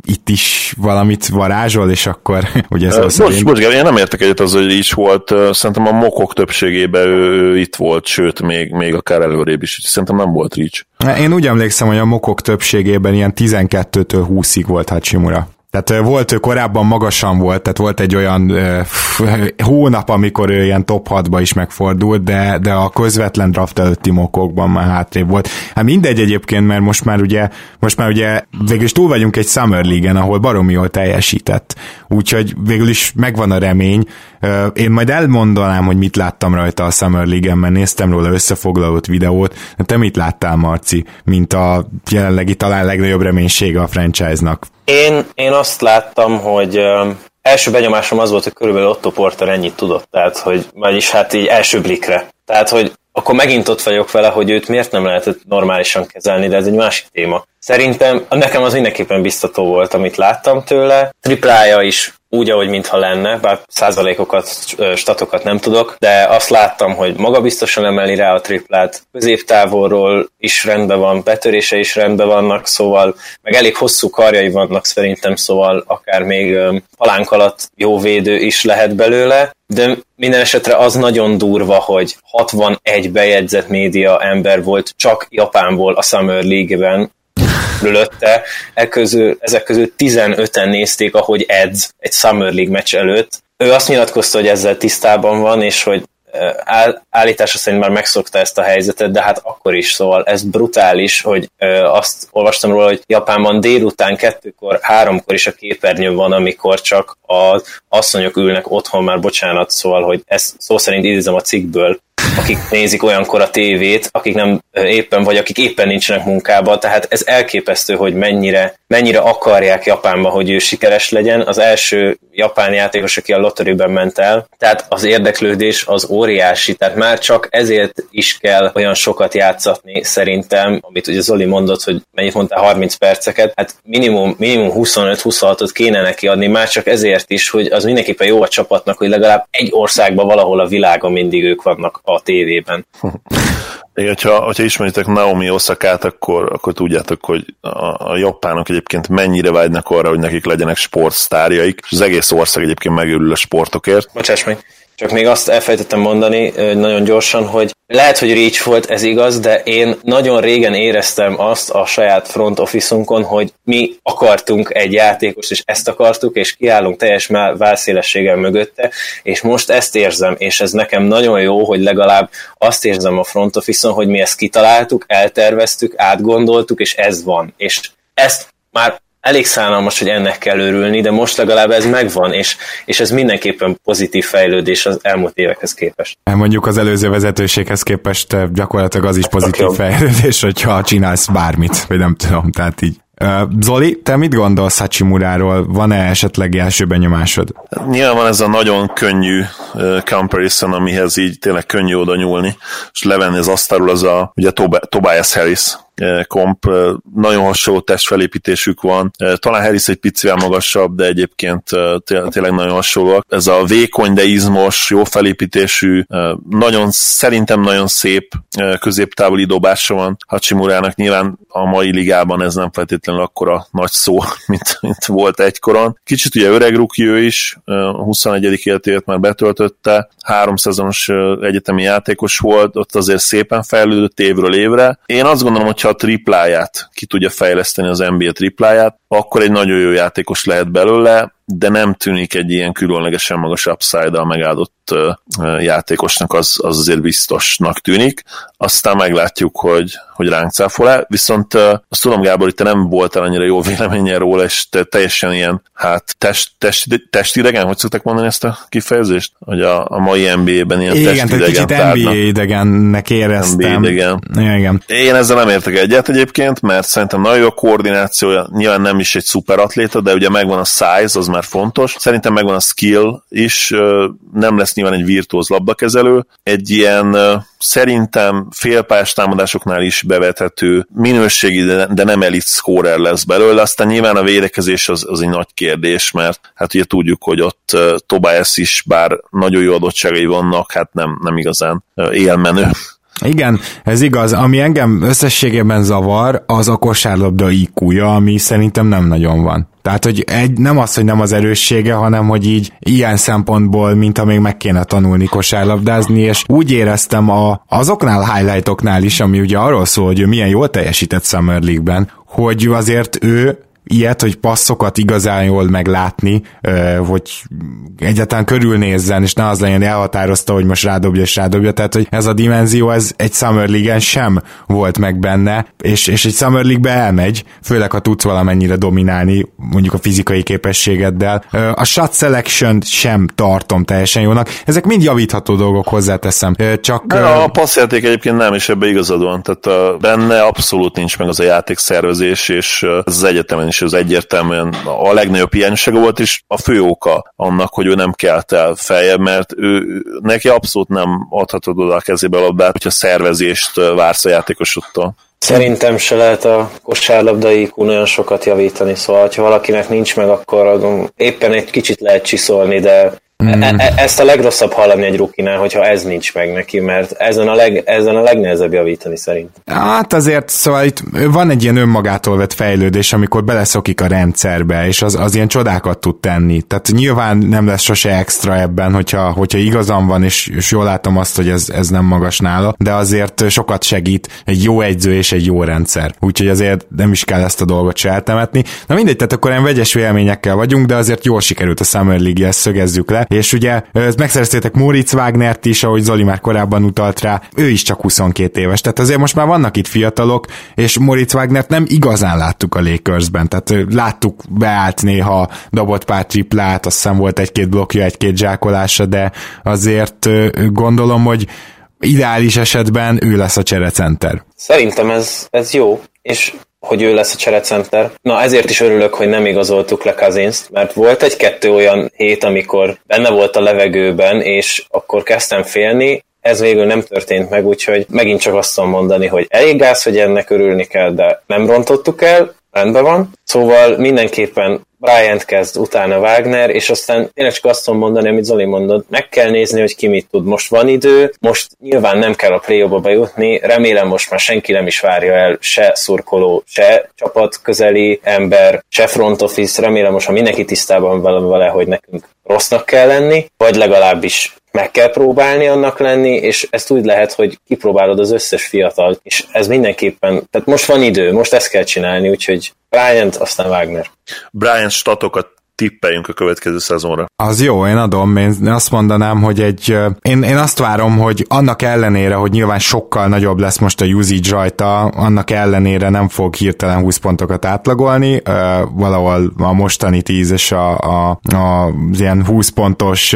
itt is valamit varázsol, és akkor [LAUGHS] ugye ez most, szerint... most, én nem értek egyet az, hogy is volt, szerintem a mokok többségében ő, ő itt volt, sőt, még, még akár előrébb is, szerintem nem volt Reach. Én úgy emlékszem, hogy a mokok többségében ilyen 12-től 20-ig volt Hachimura. Tehát volt ő korábban magasan volt, tehát volt egy olyan uh, hónap, amikor ő ilyen top 6-ba is megfordult, de, de a közvetlen draft előtti mokokban már hátrébb volt. Hát mindegy egyébként, mert most már ugye, most már ugye végül túl vagyunk egy Summer League-en, ahol baromi jól teljesített. Úgyhogy végül is megvan a remény. Én majd elmondanám, hogy mit láttam rajta a Summer League-en, mert néztem róla összefoglalót videót. Te mit láttál, Marci, mint a jelenlegi talán legnagyobb reménysége a franchise-nak? Én, én azt láttam, hogy első benyomásom az volt, hogy körülbelül Otto Porter ennyit tudott, tehát hogy, vagyis hát így első blikre. Tehát, hogy akkor megint ott vagyok vele, hogy őt miért nem lehetett normálisan kezelni, de ez egy másik téma. Szerintem nekem az mindenképpen biztató volt, amit láttam tőle. Triplája is úgy, ahogy mintha lenne, bár százalékokat, statokat nem tudok, de azt láttam, hogy magabiztosan emeli rá a triplát, középtávolról is rendben van, betörése is rendben vannak, szóval meg elég hosszú karjai vannak szerintem, szóval akár még palánk alatt jó védő is lehet belőle, de minden esetre az nagyon durva, hogy 61 bejegyzett média ember volt csak Japánból a Summer League-ben, körülötte, e közül, ezek közül 15-en nézték, ahogy edz egy Summer League meccs előtt. Ő azt nyilatkozta, hogy ezzel tisztában van, és hogy áll, állítása szerint már megszokta ezt a helyzetet, de hát akkor is, szóval ez brutális, hogy ö, azt olvastam róla, hogy Japánban délután kettőkor, háromkor is a képernyő van, amikor csak az asszonyok ülnek otthon, már bocsánat, szóval, hogy ezt szó szerint idézem a cikkből, akik nézik olyankor a tévét, akik nem éppen, vagy akik éppen nincsenek munkában, tehát ez elképesztő, hogy mennyire, mennyire akarják Japánba, hogy ő sikeres legyen. Az első japán játékos, aki a lotteriben ment el, tehát az érdeklődés az óriási, tehát már csak ezért is kell olyan sokat játszatni szerintem, amit ugye Zoli mondott, hogy mennyit mondta 30 perceket, hát minimum, minimum 25-26-ot kéne neki adni, már csak ezért is, hogy az mindenképpen jó a csapatnak, hogy legalább egy országban valahol a világon mindig ők vannak a tévében. [LAUGHS] Igen, hogyha, hogyha ismeritek Naomi Osakát, akkor, akkor tudjátok, hogy a, a japánok egyébként mennyire vágynak arra, hogy nekik legyenek sportsztárjaik, és az egész ország egyébként megőrül a sportokért. Bocsáss meg. Csak még azt elfejtettem mondani nagyon gyorsan, hogy lehet, hogy Reach volt, ez igaz, de én nagyon régen éreztem azt a saját front office hogy mi akartunk egy játékost, és ezt akartuk, és kiállunk teljes válszélességgel mögötte, és most ezt érzem, és ez nekem nagyon jó, hogy legalább azt érzem a front office hogy mi ezt kitaláltuk, elterveztük, átgondoltuk, és ez van. És ezt már elég szánalmas, hogy ennek kell örülni, de most legalább ez megvan, és, és ez mindenképpen pozitív fejlődés az elmúlt évekhez képest. Mondjuk az előző vezetőséghez képest eh, gyakorlatilag az is pozitív fejlődés, hogyha csinálsz bármit, vagy nem tudom, tehát így Zoli, te mit gondolsz Hachimuráról? Van-e esetleg első benyomásod? Nyilván van ez a nagyon könnyű comparison, amihez így tényleg könnyű oda nyúlni, és levenni az asztalról az a ugye Tobias Harris, komp, nagyon hasonló testfelépítésük van. Talán Harris egy picivel magasabb, de egyébként tényleg nagyon hasonlóak. Ez a vékony, de izmos, jó felépítésű, nagyon, szerintem nagyon szép középtávoli dobása van Hachimurának. Nyilván a mai ligában ez nem feltétlenül akkora nagy szó, [LAUGHS] mint, mint volt egykoron. Kicsit ugye öreg ruki is, 21. életévet már betöltötte, három szezonos egyetemi játékos volt, ott azért szépen fejlődött évről évre. Én azt gondolom, hogy ha a tripláját ki tudja fejleszteni az NBA tripláját, akkor egy nagyon jó játékos lehet belőle, de nem tűnik egy ilyen különlegesen magas upside-dal megáldott játékosnak, az, az azért biztosnak tűnik. Aztán meglátjuk, hogy, hogy ránk cáfol-e, viszont azt tudom, Gábor, hogy te nem voltál annyira jó véleményen róla, és te teljesen ilyen, hát test, test, testidegen, hogy szokták mondani ezt a kifejezést? Hogy a, a mai NBA-ben ilyen Igen, testidegen kicsit NBA idegennek éreztem. NBA idegen. Igen. Én ezzel nem értek egyet egyébként, mert szerintem nagyon jó a koordinációja, nyilván nem is egy szuper atléta, de ugye megvan a size, az már fontos. Szerintem megvan a skill is, nem lesz nyilván egy virtuóz labdakezelő. Egy ilyen szerintem félpályás támadásoknál is bevethető minőségi, de nem elit scorer lesz belőle, aztán nyilván a védekezés az, az egy nagy kérdés, mert hát ugye tudjuk, hogy ott Tobias is, bár nagyon jó adottságai vannak, hát nem, nem igazán élmenő. Igen, ez igaz. Ami engem összességében zavar, az a kosárlabda iq ami szerintem nem nagyon van. Tehát, hogy egy, nem az, hogy nem az erőssége, hanem, hogy így ilyen szempontból, mint amíg meg kéne tanulni kosárlabdázni, és úgy éreztem a, azoknál highlightoknál is, ami ugye arról szól, hogy ő milyen jól teljesített Summer League-ben, hogy azért ő ilyet, hogy passzokat igazán jól meglátni, hogy egyáltalán körülnézzen, és ne az legyen elhatározta, hogy most rádobja és rádobja, tehát hogy ez a dimenzió, ez egy Summer League-en sem volt meg benne, és, és egy Summer League-be elmegy, főleg ha tudsz valamennyire dominálni, mondjuk a fizikai képességeddel. A shot selection sem tartom teljesen jónak, ezek mind javítható dolgok, hozzáteszem. Csak... De a passzjáték egyébként nem, és ebbe igazad van, tehát benne abszolút nincs meg az a játékszervezés, és ez az egyetemen is az egyértelműen a legnagyobb hiányossága volt, és a fő oka annak, hogy ő nem kelt el feljebb, mert ő, neki abszolút nem adhatod oda a kezébe labdát, hogyha szervezést vársz a játékosodtól. Szerintem se lehet a kosárlabdai nagyon sokat javítani, szóval ha valakinek nincs meg, akkor éppen egy kicsit lehet csiszolni, de Mm. E- ezt a legrosszabb hallani egy rukinál, hogyha ez nincs meg neki, mert ezen a, leg, ezen a legnehezebb javítani szerint. Hát azért, szóval itt van egy ilyen önmagától vett fejlődés, amikor beleszokik a rendszerbe, és az, az ilyen csodákat tud tenni. Tehát nyilván nem lesz sose extra ebben, hogyha, hogyha igazam van, és, és jól látom azt, hogy ez, ez nem magas nála, de azért sokat segít egy jó egyző és egy jó rendszer. Úgyhogy azért nem is kell ezt a dolgot se eltemetni. Na mindegy, tehát akkor ilyen vegyes véleményekkel vagyunk, de azért jól sikerült a Summer League, ezt szögezzük le, és ugye megszereztétek Moritz Wagnert is, ahogy Zoli már korábban utalt rá, ő is csak 22 éves, tehát azért most már vannak itt fiatalok, és Moritz Wagnert nem igazán láttuk a Lakersben, tehát láttuk beállt néha, dobott pár triplát, azt hiszem volt egy-két blokkja, egy-két zsákolása, de azért gondolom, hogy ideális esetben ő lesz a cserecenter. Szerintem ez, ez jó, és hogy ő lesz a cserecenter. Na ezért is örülök, hogy nem igazoltuk le cousins mert volt egy-kettő olyan hét, amikor benne volt a levegőben, és akkor kezdtem félni, ez végül nem történt meg, úgyhogy megint csak azt tudom mondani, hogy elég gáz, hogy ennek örülni kell, de nem rontottuk el, rendben van. Szóval mindenképpen Bryant kezd, utána Wagner, és aztán tényleg csak azt tudom mondani, amit Zoli mondott, meg kell nézni, hogy ki mit tud. Most van idő, most nyilván nem kell a play bejutni, remélem most már senki nem is várja el, se szurkoló, se csapat közeli ember, se front office, remélem most, ha mindenki tisztában van vele, hogy nekünk rossznak kell lenni, vagy legalábbis meg kell próbálni annak lenni, és ezt úgy lehet, hogy kipróbálod az összes fiatal, és ez mindenképpen, tehát most van idő, most ezt kell csinálni, úgyhogy Bryant, aztán Wagner. Bryant statokat tippeljünk a következő szezonra. Az jó, én adom, én azt mondanám, hogy egy, én, én azt várom, hogy annak ellenére, hogy nyilván sokkal nagyobb lesz most a usage rajta, annak ellenére nem fog hirtelen 20 pontokat átlagolni, valahol a mostani 10 és a, a, a ilyen 20 pontos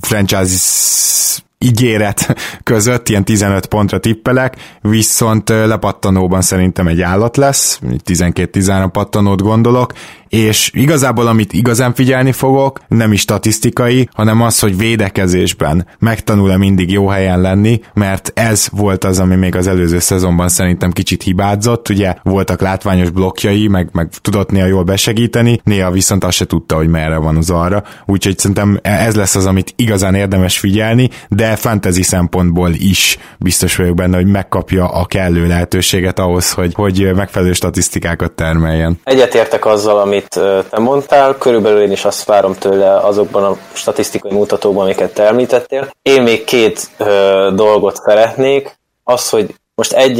franchise ígéret között, ilyen 15 pontra tippelek, viszont lepattanóban szerintem egy állat lesz, 12-13 pattanót gondolok, és igazából amit igazán figyelni fogok, nem is statisztikai, hanem az, hogy védekezésben megtanul-e mindig jó helyen lenni, mert ez volt az, ami még az előző szezonban szerintem kicsit hibázott, ugye voltak látványos blokkjai, meg, meg tudott néha jól besegíteni, néha viszont azt se tudta, hogy merre van az arra, úgyhogy szerintem ez lesz az, amit igazán érdemes figyelni, de fantasy szempontból is biztos vagyok benne, hogy megkapja a kellő lehetőséget ahhoz, hogy, hogy megfelelő statisztikákat termeljen. Egyetértek azzal, amit amit te mondtál, körülbelül én is azt várom tőle azokban a statisztikai mutatókban, amiket te említettél. Én még két ö, dolgot szeretnék. Az, hogy most 1,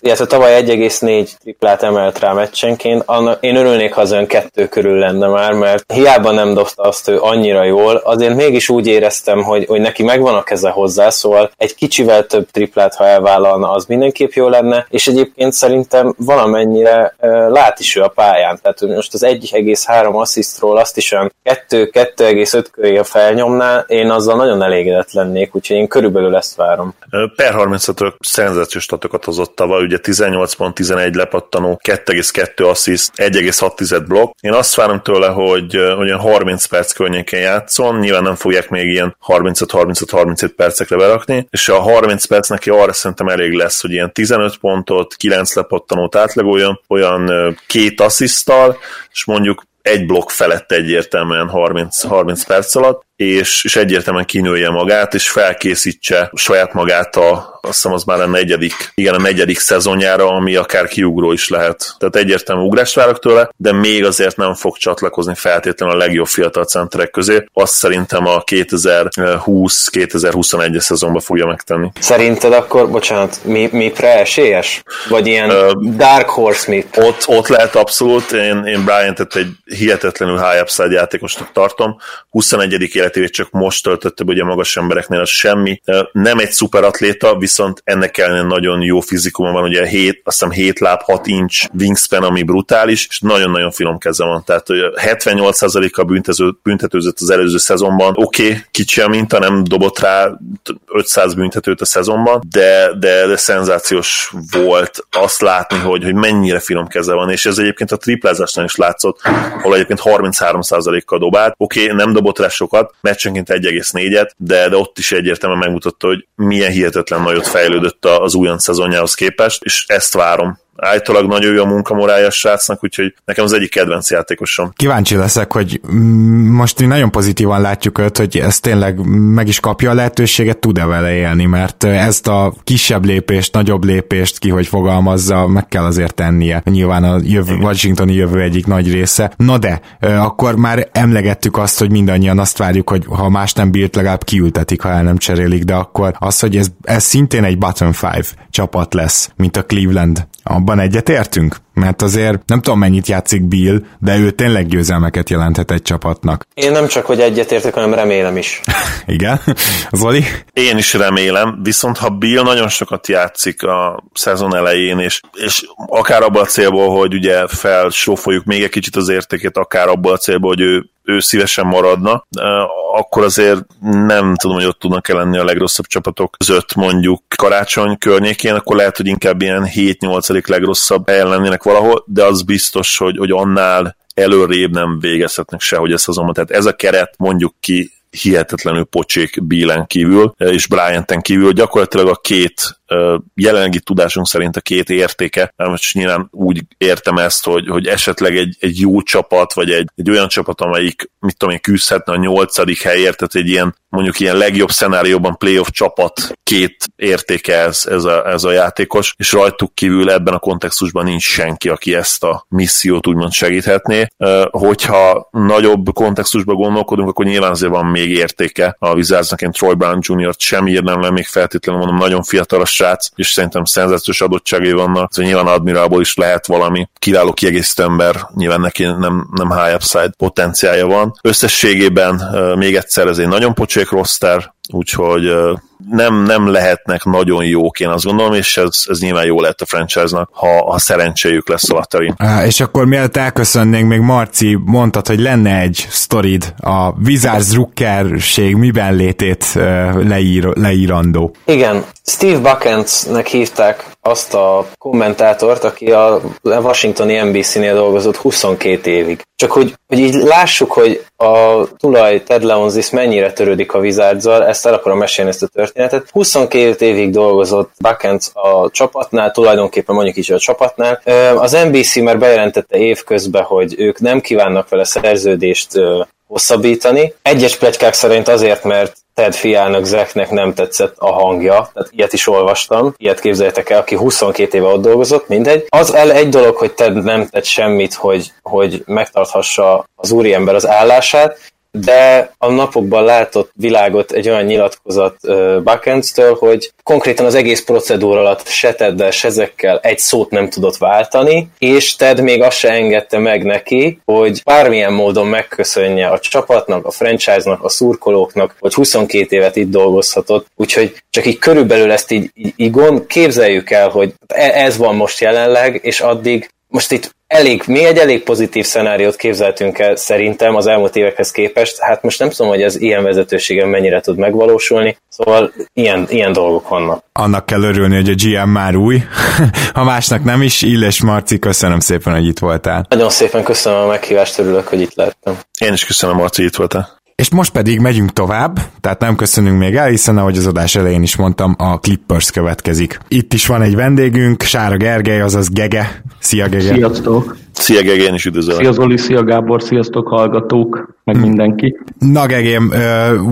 illetve tavaly 1,4 triplát emelt rá meccsenként, annak én örülnék, ha az ön kettő körül lenne már, mert hiába nem dobta azt ő annyira jól, azért mégis úgy éreztem, hogy, hogy neki megvan a keze hozzá, szóval egy kicsivel több triplát, ha elvállalna, az mindenképp jó lenne, és egyébként szerintem valamennyire uh, lát is ő a pályán, tehát most az 1,3 asszisztról azt is olyan 2-2,5 köré felnyomná, én azzal nagyon elégedett lennék, úgyhogy én körülbelül ezt várom. Per 35 szenzációs statokat hozott tavaly, ugye 18 pont, 11 lepattanó, 2,2 assziszt, 1,6 blokk. Én azt várom tőle, hogy olyan 30 perc környékén játszon, nyilván nem fogják még ilyen 35-35-35 percekre berakni, és a 30 perc neki arra szerintem elég lesz, hogy ilyen 15 pontot, 9 lepattanót átlagoljon, olyan két asszisztal, és mondjuk egy blokk felett egyértelműen 30, 30 perc alatt, és, és egyértelműen kinője magát, és felkészítse saját magát a, azt hiszem az már a negyedik, igen, a negyedik szezonjára, ami akár kiugró is lehet. Tehát egyértelmű ugrást várok tőle, de még azért nem fog csatlakozni feltétlenül a legjobb fiatal centerek közé. Azt szerintem a 2020-2021-es szezonban fogja megtenni. Szerinted akkor, bocsánat, mi, mi esélyes? Vagy ilyen uh, Dark Horse mi? Ott, ott lehet abszolút, én, én Bryant-et egy hihetetlenül high upside játékosnak tartom. 21. életévét csak most töltötte, ugye magas embereknél az semmi. Nem egy szuperatléta, viszont ennek ellenére nagyon jó fizikuma van, ugye 7, azt hiszem 7 láb, 6 inch wingspan, ami brutális, és nagyon-nagyon finom keze van. Tehát 78%-kal büntető, büntetőzött az előző szezonban. Oké, okay, kicsi a minta, nem dobott rá 500 büntetőt a szezonban, de, de, de szenzációs volt azt látni, hogy, hogy mennyire finom keze van, és ez egyébként a triplázásnál is látszott, ahol egyébként 33%-kal dobált. Oké, okay, nem dobott rá sokat, meccsenként 1,4-et, de, de ott is egyértelműen megmutatta, hogy milyen hihetetlen nagyot fejlődött az újon szezonjához képest, és ezt várom állítólag nagyon jó a munkamorája srácnak, úgyhogy nekem az egyik kedvenc játékosom. Kíváncsi leszek, hogy most mi nagyon pozitívan látjuk őt, hogy ez tényleg meg is kapja a lehetőséget, tud-e vele élni, mert ezt a kisebb lépést, nagyobb lépést ki, hogy fogalmazza, meg kell azért tennie. Nyilván a jövő, Washingtoni jövő egyik nagy része. Na de, akkor már emlegettük azt, hogy mindannyian azt várjuk, hogy ha más nem bírt, legalább kiültetik, ha el nem cserélik, de akkor az, hogy ez, ez szintén egy bottom five csapat lesz, mint a Cleveland abban egyetértünk? Mert azért nem tudom mennyit játszik Bill, de ő tényleg győzelmeket jelenthet egy csapatnak. Én nem csak, hogy egyetértek, hanem remélem is. [LAUGHS] Igen? Zoli? Én is remélem, viszont ha Bill nagyon sokat játszik a szezon elején, és, és akár abban a célból, hogy ugye felsófoljuk még egy kicsit az értékét, akár abban a célból, hogy ő ő szívesen maradna, akkor azért nem tudom, hogy ott tudnak -e lenni a legrosszabb csapatok között mondjuk karácsony környékén, akkor lehet, hogy inkább ilyen 7-8. legrosszabb helyen lennének valahol, de az biztos, hogy, hogy annál előrébb nem végezhetnek sehogy ezt azonban. Tehát ez a keret mondjuk ki hihetetlenül pocsék Bílen kívül, és Bryanten kívül gyakorlatilag a két jelenlegi tudásunk szerint a két értéke, most nyilván úgy értem ezt, hogy, hogy esetleg egy, egy jó csapat, vagy egy, egy olyan csapat, amelyik, mit tudom én, küzdhetne a nyolcadik helyért, tehát egy ilyen mondjuk ilyen legjobb szenárióban playoff csapat két értéke ez, ez, a, ez a játékos, és rajtuk kívül ebben a kontextusban nincs senki, aki ezt a missziót úgymond segíthetné. Hogyha nagyobb kontextusban gondolkodunk, akkor nyilván azért van még értéke a Wizardsnak, én Troy Brown Jr.-t sem írnám le, még feltétlenül mondom, nagyon fiatal a srác, és szerintem szenzációs adottságai vannak, szóval nyilván Admiralból is lehet valami kiváló kiegészítő ember, nyilván neki nem, nem high upside potenciálja van. Összességében még egyszer ez egy nagyon pocsék roster, úgyhogy nem, nem lehetnek nagyon jók, én azt gondolom, és ez, ez nyilván jó lett a franchise-nak, ha, ha szerencséjük lesz a latterin. És akkor mielőtt elköszönnénk, még Marci mondtad, hogy lenne egy sztorid, a Wizards rukkerség miben létét leír, leírandó. Igen, Steve Buckensnek hívták azt a kommentátort, aki a washingtoni NBC-nél dolgozott 22 évig. Csak hogy, hogy így lássuk, hogy a tulaj Ted Leonsis mennyire törődik a wizards ezt el akarom mesélni ezt a történetet. 22 évig dolgozott Buckens a csapatnál, tulajdonképpen mondjuk is a csapatnál. Az NBC már bejelentette évközben, hogy ők nem kívánnak vele szerződést hosszabbítani. Egyes plegykák szerint azért, mert Ted fiának, Zeknek nem tetszett a hangja, tehát ilyet is olvastam, ilyet képzeljétek el, aki 22 éve ott dolgozott, mindegy. Az el egy dolog, hogy Ted nem tett semmit, hogy, hogy megtarthassa az úriember az állását, de a napokban látott világot egy olyan nyilatkozat Buckens-től, hogy konkrétan az egész procedúra alatt se Teddel, se ezekkel egy szót nem tudott váltani, és Ted még azt se engedte meg neki, hogy bármilyen módon megköszönje a csapatnak, a franchise-nak, a szurkolóknak, hogy 22 évet itt dolgozhatott, úgyhogy csak így körülbelül ezt így, így, így gond, képzeljük el, hogy ez van most jelenleg, és addig most itt elég, mi egy elég pozitív szenáriót képzeltünk el szerintem az elmúlt évekhez képest. Hát most nem tudom, hogy ez ilyen vezetőségen mennyire tud megvalósulni, szóval ilyen, ilyen dolgok vannak. Annak kell örülni, hogy a GM már új, [LAUGHS] ha másnak nem is. Illes Marci, köszönöm szépen, hogy itt voltál. Nagyon szépen köszönöm a meghívást, örülök, hogy itt lettem. Én is köszönöm, Marci, itt voltál. És most pedig megyünk tovább, tehát nem köszönünk még el, hiszen ahogy az adás elején is mondtam, a Clippers következik. Itt is van egy vendégünk, Sára Gergely, azaz Gege. Szia Gege! Sziasztok! Szia Gegén is üdvözlök. Szia Zoli, szia Gábor, sziasztok hallgatók, meg hmm. mindenki. Na Gegém,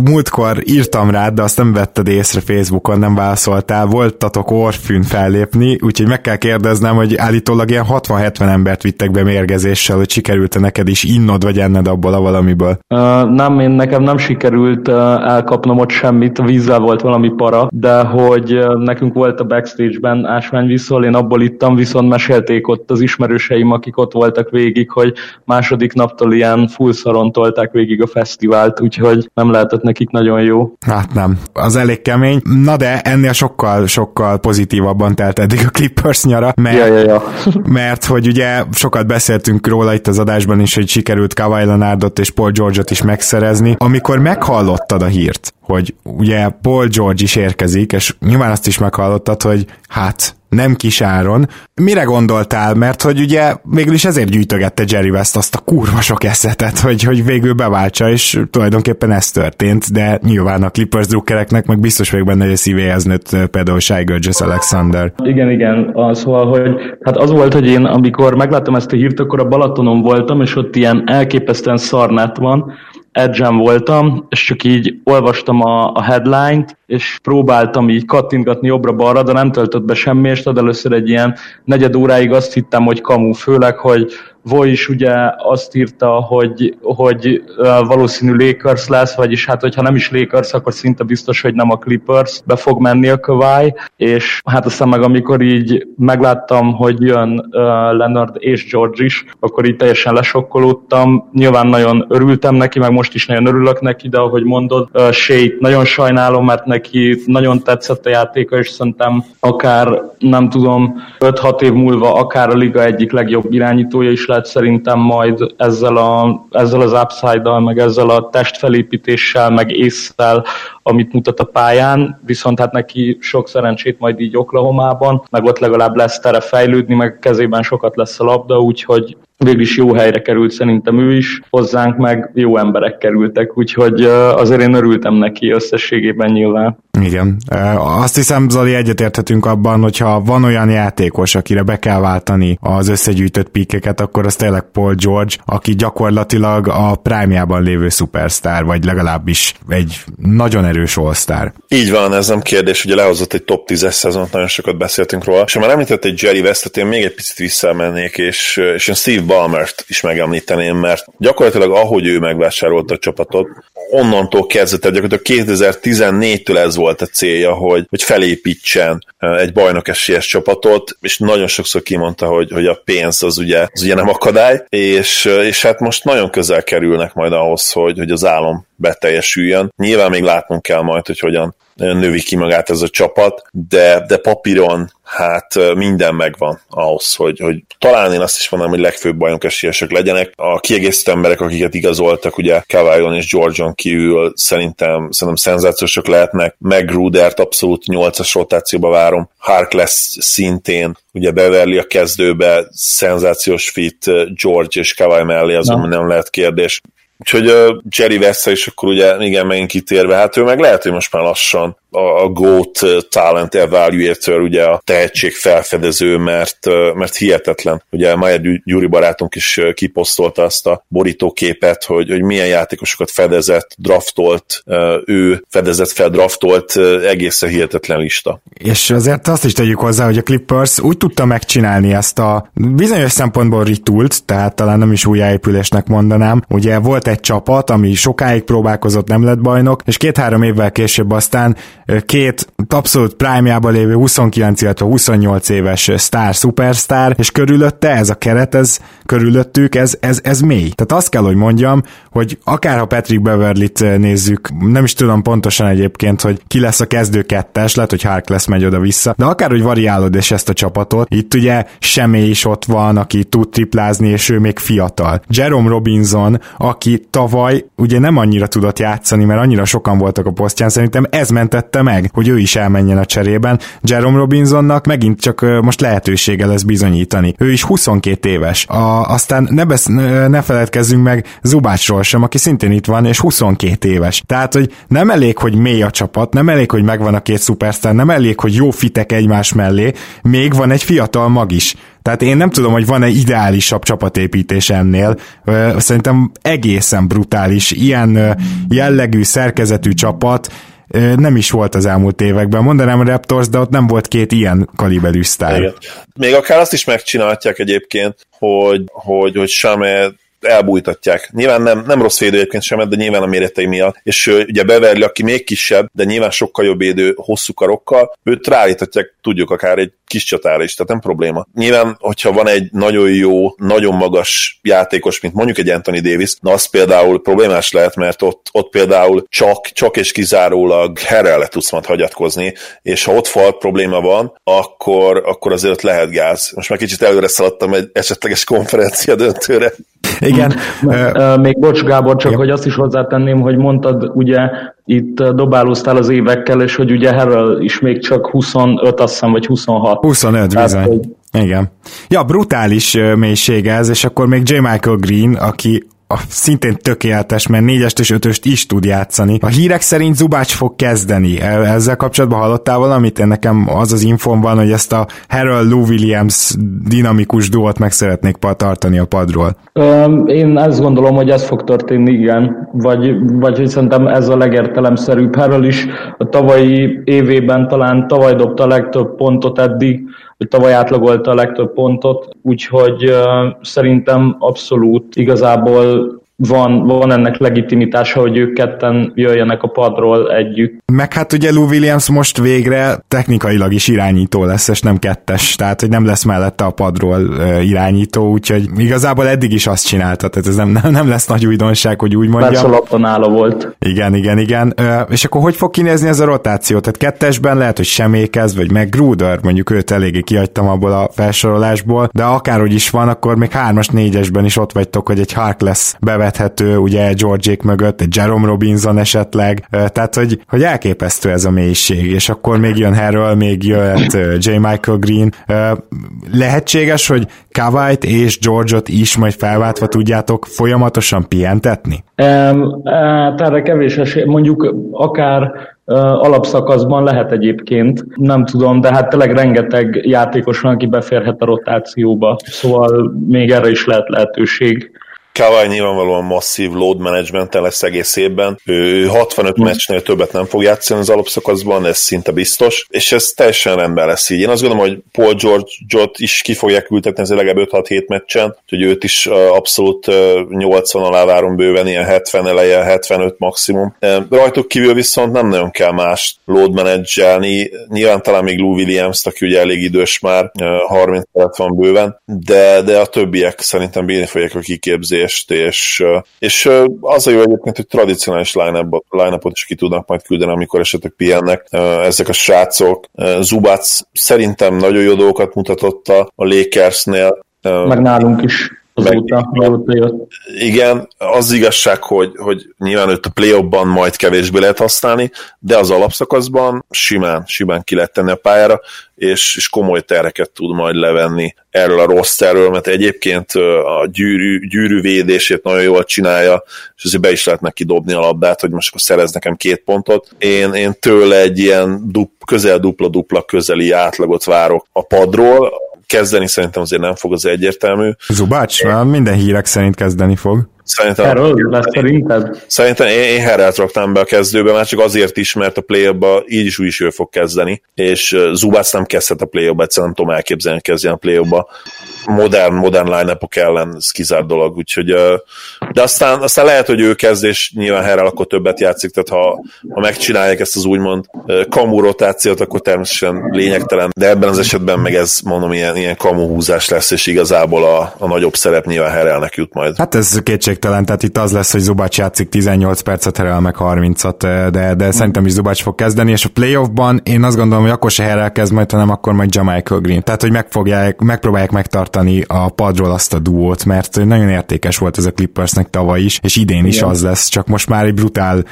múltkor írtam rád, de azt nem vetted észre Facebookon, nem válaszoltál, voltatok orfűn fellépni, úgyhogy meg kell kérdeznem, hogy állítólag ilyen 60-70 embert vittek be mérgezéssel, hogy sikerült neked is innod vagy enned abból a valamiből? Uh, nem, én nekem nem sikerült uh, elkapnom ott semmit, vízzel volt valami para, de hogy uh, nekünk volt a backstage-ben ásványvízszól, én abból ittam, viszont mesélték ott az ismerőseim, akik ott voltak végig, hogy második naptól ilyen full szaron tolták végig a fesztivált, úgyhogy nem lehetett nekik nagyon jó. Hát nem, az elég kemény. Na de ennél sokkal, sokkal pozitívabban telt eddig a Clippers nyara, mert, ja, ja, ja. [LAUGHS] mert hogy ugye sokat beszéltünk róla itt az adásban is, hogy sikerült Kawhi Leonardot és Paul George-ot is megszerezni. Amikor meghallottad a hírt, hogy ugye Paul George is érkezik, és nyilván azt is meghallottad, hogy hát nem kis áron. Mire gondoltál? Mert hogy ugye végül is ezért gyűjtögette Jerry West azt a kurva sok eszetet, hogy, hogy végül beváltsa, és tulajdonképpen ez történt, de nyilván a Clippers drukkereknek meg biztos vagyok benne, hogy a szívéhez nőtt például Shai Gurgis Alexander. Igen, igen, szóval, hogy hát az volt, hogy én amikor megláttam ezt a hírt, akkor a Balatonon voltam, és ott ilyen elképesztően szarnát van, edge voltam, és csak így olvastam a, a headline-t, és próbáltam így kattintgatni jobbra-balra, de nem töltött be semmi, és tad először egy ilyen negyed óráig azt hittem, hogy kamu, főleg, hogy Voy is ugye azt írta, hogy, hogy valószínű Lakers lesz, vagyis hát hogyha nem is Lakers, akkor szinte biztos, hogy nem a Clippers be fog menni a Kawhi, és hát aztán meg amikor így megláttam, hogy jön uh, Leonard és George is, akkor így teljesen lesokkolódtam. Nyilván nagyon örültem neki, meg most is nagyon örülök neki, de ahogy mondod, uh, Shea nagyon sajnálom, mert neki nagyon tetszett a játéka, és szerintem akár nem tudom, 5-6 év múlva akár a liga egyik legjobb irányítója is lehet szerintem majd ezzel, a, ezzel az upside-dal, meg ezzel a testfelépítéssel, meg észszel, amit mutat a pályán, viszont hát neki sok szerencsét majd így Oklahomában, meg ott legalább lesz tere fejlődni, meg kezében sokat lesz a labda, úgyhogy végül is jó helyre került szerintem ő is, hozzánk meg jó emberek kerültek, úgyhogy azért én örültem neki összességében nyilván. Igen. Azt hiszem, Zoli, egyetérthetünk abban, hogyha van olyan játékos, akire be kell váltani az összegyűjtött píkeket, akkor az tényleg Paul George, aki gyakorlatilag a prime lévő szupersztár, vagy legalábbis egy nagyon erős all Így van, ez nem kérdés, ugye lehozott egy top 10-es szezont, nagyon sokat beszéltünk róla, és már említett egy Jerry Westet, én még egy picit visszamennék, és, és én Steve Ballmert is megemlíteném, mert gyakorlatilag ahogy ő megvásárolta a csapatot, onnantól kezdett, gyakorlatilag 2014-től ez volt a célja, hogy, hogy felépítsen egy bajnok esélyes csapatot, és nagyon sokszor kimondta, hogy, hogy a pénz az ugye, az ugye nem akadály, és, és hát most nagyon közel kerülnek majd ahhoz, hogy, hogy az álom beteljesüljön. Nyilván még látnunk kell majd, hogy hogyan növi ki magát ez a csapat, de, de papíron hát minden megvan ahhoz, hogy, hogy talán én azt is mondom, hogy legfőbb bajnok esélyesek legyenek. A kiegészítő emberek, akiket igazoltak, ugye Cavallion és Georgion kívül szerintem, szerintem szenzációsok lehetnek. Meg Rudert abszolút 8-as rotációba várom. Hark lesz szintén, ugye Beverly a kezdőbe, szenzációs fit, George és Kawai mellé azon nem lehet kérdés. Úgyhogy uh, Jerry Vessa is akkor ugye igen, megint kitérve, hát ő meg lehet, hogy most már lassan a, GOAT Talent Evaluator, ugye a tehetség felfedező, mert, mert hihetetlen. Ugye Maja Gyuri barátunk is kiposztolta azt a borítóképet, hogy, hogy milyen játékosokat fedezett, draftolt, ő fedezett fel, draftolt, egészen hihetetlen lista. És azért azt is tegyük hozzá, hogy a Clippers úgy tudta megcsinálni ezt a bizonyos szempontból ritult, tehát talán nem is újjáépülésnek mondanám. Ugye volt egy csapat, ami sokáig próbálkozott, nem lett bajnok, és két-három évvel később aztán két abszolút prime lévő 29, illetve 28 éves sztár, szupersztár, és körülötte ez a keret, ez körülöttük, ez, ez, ez mély. Tehát azt kell, hogy mondjam, hogy akár ha Patrick Beverly-t nézzük, nem is tudom pontosan egyébként, hogy ki lesz a kezdő kettes, lehet, hogy Hark lesz megy oda-vissza, de akár, hogy variálod és ezt a csapatot, itt ugye Semé is ott van, aki tud triplázni, és ő még fiatal. Jerome Robinson, aki tavaly ugye nem annyira tudott játszani, mert annyira sokan voltak a posztján, szerintem ez mentette meg, hogy ő is elmenjen a cserében. Jerome Robinsonnak megint csak most lehetősége lesz bizonyítani. Ő is 22 éves. A, aztán ne, besz, ne feledkezzünk meg Zubácsról sem, aki szintén itt van, és 22 éves. Tehát, hogy nem elég, hogy mély a csapat, nem elég, hogy megvan a két szupersztár, nem elég, hogy jó fitek egymás mellé, még van egy fiatal mag is. Tehát én nem tudom, hogy van-e ideálisabb csapatépítés ennél. Szerintem egészen brutális. Ilyen jellegű, szerkezetű csapat nem is volt az elmúlt években. Mondanám a Raptors, de ott nem volt két ilyen kaliberű sztár. Még akár azt is megcsinálhatják egyébként, hogy, hogy, hogy Samet elbújtatják. Nyilván nem, nem rossz védő egyébként sem, de nyilván a méretei miatt. És uh, ugye Beverly, aki még kisebb, de nyilván sokkal jobb védő hosszú karokkal, őt ráállíthatják, tudjuk, akár egy kis csatára is, tehát nem probléma. Nyilván, hogyha van egy nagyon jó, nagyon magas játékos, mint mondjuk egy Anthony Davis, na az például problémás lehet, mert ott, ott például csak, csak és kizárólag herre tudsz majd hagyatkozni, és ha ott fal probléma van, akkor, akkor azért lehet gáz. Most már kicsit előre szaladtam egy esetleges konferencia döntőre. Igen. Még bocs Gábor, csak hogy azt is hozzátenném, hogy mondtad, ugye itt dobálóztál az évekkel, és hogy ugye Harrell is még csak 25, azt hiszem, vagy 26. 25, bizony. Tehát, hogy... Igen. Ja, brutális mélysége ez, és akkor még J. Michael Green, aki a szintén tökéletes, mert négyest és ötöst is tud játszani. A hírek szerint Zubács fog kezdeni. E, ezzel kapcsolatban hallottál valamit? Én nekem az az infom van, hogy ezt a Harold Lou Williams dinamikus duót meg szeretnék tartani a padról. Én ezt gondolom, hogy ez fog történni, igen. Vagy, vagy szerintem ez a legértelemszerűbb. Harold is a tavalyi évében talán tavaly dobta a legtöbb pontot eddig, hogy tavaly átlagolta a legtöbb pontot, úgyhogy szerintem abszolút igazából van, van ennek legitimitása, hogy ők ketten jöjjenek a padról együtt. Meg hát ugye Lou Williams most végre technikailag is irányító lesz, és nem kettes, tehát hogy nem lesz mellette a padról irányító, úgyhogy igazából eddig is azt csinálta, tehát ez nem, nem lesz nagy újdonság, hogy úgy mondjam. Persze nála volt. Igen, igen, igen. És akkor hogy fog kinézni ez a rotáció? Tehát kettesben lehet, hogy semmékez, vagy meg Gruder, mondjuk őt eléggé kihagytam abból a felsorolásból, de akárhogy is van, akkor még hármas, négyesben is ott vagytok, hogy egy Hark lesz bevethető, ugye George mögött, egy Jerome Robinson esetleg, tehát hogy, hogy elképesztő ez a mélység, és akkor még jön Harrell, még jöhet J. Michael Green. Lehetséges, hogy Kavait és George-ot is majd felváltva tudjátok folyamatosan pihentetni? Um, hát erre kevés esély, mondjuk akár alapszakaszban lehet egyébként, nem tudom, de hát tényleg rengeteg játékos van, aki beférhet a rotációba, szóval még erre is lehet lehetőség. Kawai nyilvánvalóan masszív load management lesz egész évben. Ő 65 mm. meccsnél többet nem fog játszani az alapszakaszban, ez szinte biztos, és ez teljesen rendben lesz így. Én azt gondolom, hogy Paul George-ot is ki fogják ültetni ez legalább 5-6-7 meccsen, hogy őt is abszolút 80 alá várom bőven, ilyen 70 eleje, 75 maximum. Rajtuk kívül viszont nem nagyon kell más load managelni, nyilván talán még Lou Williams, aki ugye elég idős már, 30 van bőven, de, de a többiek szerintem bírni fogják a kiképzést lövést, és, és az a jó egyébként, hogy tradicionális line is ki tudnak majd küldeni, amikor esetleg pihennek ezek a srácok. Zubac szerintem nagyon jó dolgokat mutatott a Lakersnél. Meg nálunk is azóta, meg, jött. Igen, az igazság, hogy, hogy nyilván őt a play majd kevésbé lehet használni, de az alapszakaszban simán, simán ki lehet tenni a pályára, és, és komoly tereket tud majd levenni erről a rossz erről, mert egyébként a gyűrű, gyűrű védését nagyon jól csinálja, és azért be is lehet neki dobni a labdát, hogy most akkor szerez nekem két pontot. Én, én tőle egy ilyen dup, közel dupla-dupla közeli átlagot várok a padról, kezdeni szerintem azért nem fog az egyértelmű. Zubács? Én... Minden hírek szerint kezdeni fog. Szerintem, Erről lesz szerinted? Szerintem én, én Herrelt raktam be a kezdőbe, már csak azért is, mert a play így is úgy is ő fog kezdeni, és Zubács nem kezdhet a play-ba, egyszerűen nem tudom elképzelni, hogy kezdjen a play Modern, modern line ellen ez kizárt dolog, úgyhogy de aztán, aztán lehet, hogy ő kezd, és nyilván Herrel akkor többet játszik, tehát ha, ha megcsinálják ezt az úgymond kamu rotációt, akkor természetesen lényegtelen, de ebben az esetben meg ez mondom ilyen, ilyen kamu húzás lesz, és igazából a, a nagyobb szerep nyilván Herrelnek jut majd. Hát ez kétség kétségtelen, tehát itt az lesz, hogy Zubac játszik 18 percet, Herel meg 30-at, de, de szerintem is Zubac fog kezdeni, és a playoffban én azt gondolom, hogy akkor se Herel kezd majd, hanem akkor majd Jamaica Green. Tehát, hogy megfogják, megpróbálják megtartani a padról azt a duót, mert nagyon értékes volt ez a Clippersnek tavaly is, és idén is igen. az lesz, csak most már egy brutál,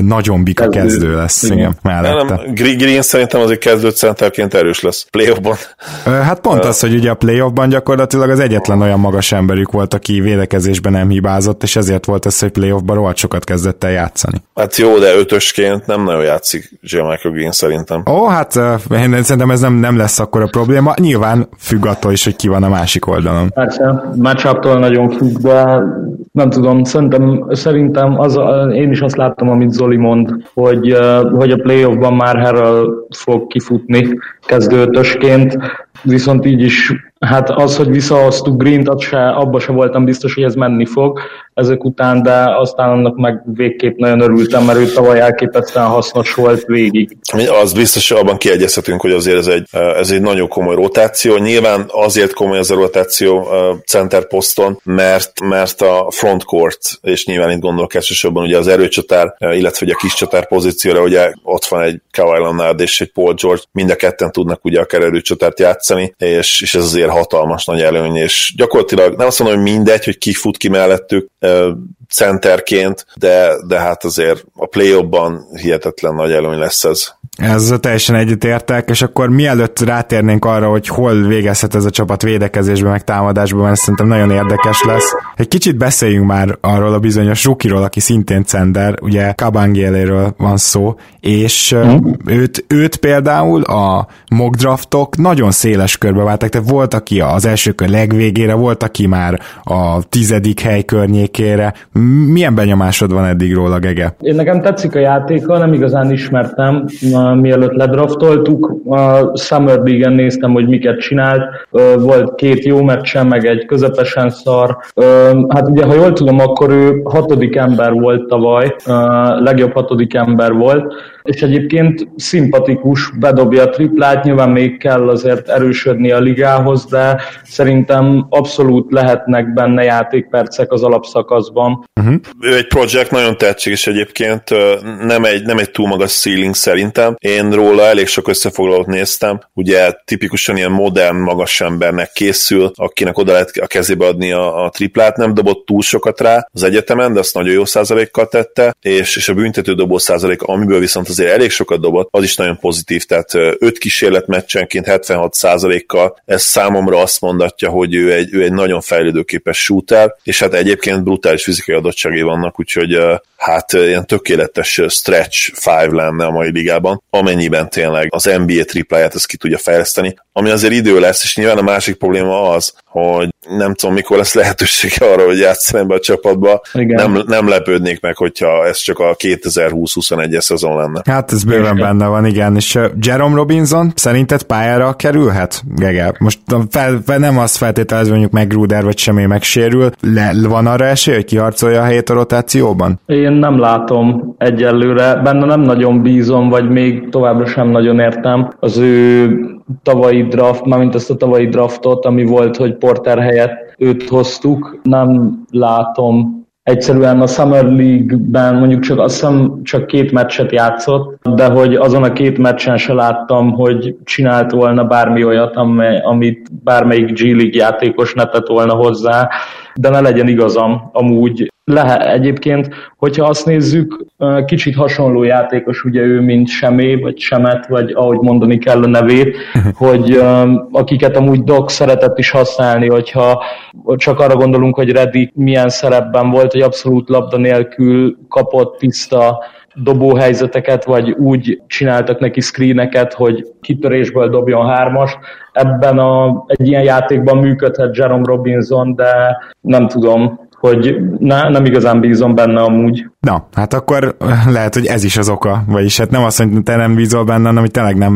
nagyon bika kezdő, kezdő lesz, igen, igen mellette. Nem, Green szerintem azért kezdő centerként erős lesz playoffban. Hát pont az, hogy ugye a playoffban gyakorlatilag az egyetlen olyan magas emberük volt, aki védekezésben nem hibázott, hibázott, és ezért volt ez, hogy playoffban rohadt sokat kezdett el játszani. Hát jó, de ötösként nem nagyon játszik J. Michael Green szerintem. Ó, hát én szerintem ez nem, nem lesz akkor a probléma. Nyilván függ attól is, hogy ki van a másik oldalon. Persze, matchup nagyon függ, de nem tudom, szerintem, szerintem az, én is azt láttam, amit Zoli mond, hogy, hogy a playoffban már Harrell fog kifutni kezdőtösként, viszont így is Hát az, hogy visszahoztuk Green-t, se, abba se voltam biztos, hogy ez menni fog ezek után, de aztán annak meg végképp nagyon örültem, mert ő tavaly elképesztően hasznos volt végig. Az biztos, hogy abban kiegyezhetünk, hogy azért ez egy, ez egy nagyon komoly rotáció. Nyilván azért komoly ez a rotáció center poszton, mert, mert a frontcourt, és nyilván itt gondolok elsősorban ugye az erőcsatár, illetve ugye a kis csatár pozícióra, ugye ott van egy Kawhi Leonard és egy Paul George, mind a ketten tudnak ugye akár erőcsatárt játszani, és, és ez azért hatalmas nagy előny, és gyakorlatilag nem azt mondom, hogy mindegy, hogy ki fut ki mellettük centerként, de, de hát azért a play hihetetlen nagy előny lesz ez. Ez teljesen egyetértek, és akkor mielőtt rátérnénk arra, hogy hol végezhet ez a csapat védekezésben, meg támadásban, mert szerintem nagyon érdekes lesz. Egy kicsit beszéljünk már arról a bizonyos rukiról, aki szintén cender, ugye Kabangéléről van szó, és mm. őt, őt például a mock draftok nagyon széles körbe váltak, tehát volt, aki az első kör legvégére, volt, aki már a tizedik hely környékére. Milyen benyomásod van eddig róla, Gege? Én nekem tetszik a játéka, nem igazán ismertem, mielőtt ledraftoltuk. A Summer League-en néztem, hogy miket csinált. Volt két jó meccsen, meg egy közepesen szar. Hát ugye, ha jól tudom, akkor ő hatodik ember volt tavaly, uh, legjobb hatodik ember volt és egyébként szimpatikus, bedobja a triplát, nyilván még kell azért erősödni a ligához, de szerintem abszolút lehetnek benne játékpercek az alapszakaszban. Uh-huh. Ő egy projekt, nagyon tehetséges egyébként, nem egy, nem egy túl magas ceiling szerintem. Én róla elég sok összefoglalót néztem, ugye tipikusan ilyen modern, magas embernek készül, akinek oda lehet a kezébe adni a, a triplát, nem dobott túl sokat rá az egyetemen, de azt nagyon jó százalékkal tette, és, és a büntető dobó százalék, amiből viszont azért elég sokat dobott, az is nagyon pozitív, tehát öt kísérlet meccsenként 76%-kal, ez számomra azt mondatja, hogy ő egy, ő egy nagyon fejlődőképes shooter, és hát egyébként brutális fizikai adottságai vannak, úgyhogy hát ilyen tökéletes stretch five lenne a mai ligában, amennyiben tényleg az NBA tripláját ezt ki tudja fejleszteni, ami azért idő lesz, és nyilván a másik probléma az, hogy nem tudom, mikor lesz lehetősége arra, hogy játszani ebbe a csapatba. Nem, nem lepődnék meg, hogyha ez csak a 2020-21-es szezon lenne. Hát ez bőven benne van, igen. És Jerome Robinson szerinted pályára kerülhet, Gege? Most fel, nem azt feltételez, mondjuk meg Gruder vagy semmi megsérül. Le, van arra esély, hogy kiharcolja a helyét a rotációban? Én nem látom egyelőre. Benne nem nagyon bízom, vagy még továbbra sem nagyon értem az ő tavalyi draft, mármint ezt a tavalyi draftot, ami volt, hogy Porter helyett őt hoztuk. Nem látom egyszerűen a Summer League-ben mondjuk csak azt hiszem csak két meccset játszott, de hogy azon a két meccsen se láttam, hogy csinált volna bármi olyat, amely, amit bármelyik G League játékos ne tett volna hozzá, de ne legyen igazam amúgy. Lehet egyébként, hogyha azt nézzük, kicsit hasonló játékos ugye ő, mint Semé, vagy Semet, vagy ahogy mondani kell a nevét, [LAUGHS] hogy akiket amúgy Doc szeretett is használni, hogyha csak arra gondolunk, hogy Reddick milyen szerepben volt, hogy abszolút labda nélkül kapott tiszta dobóhelyzeteket, vagy úgy csináltak neki screeneket, hogy kitörésből dobjon hármas. Ebben a, egy ilyen játékban működhet Jerome Robinson, de nem tudom, hogy ne, nem igazán bízom benne amúgy. Na, hát akkor lehet, hogy ez is az oka, vagyis hát nem azt mondja, hogy te nem bízol benne, hanem hogy tényleg nem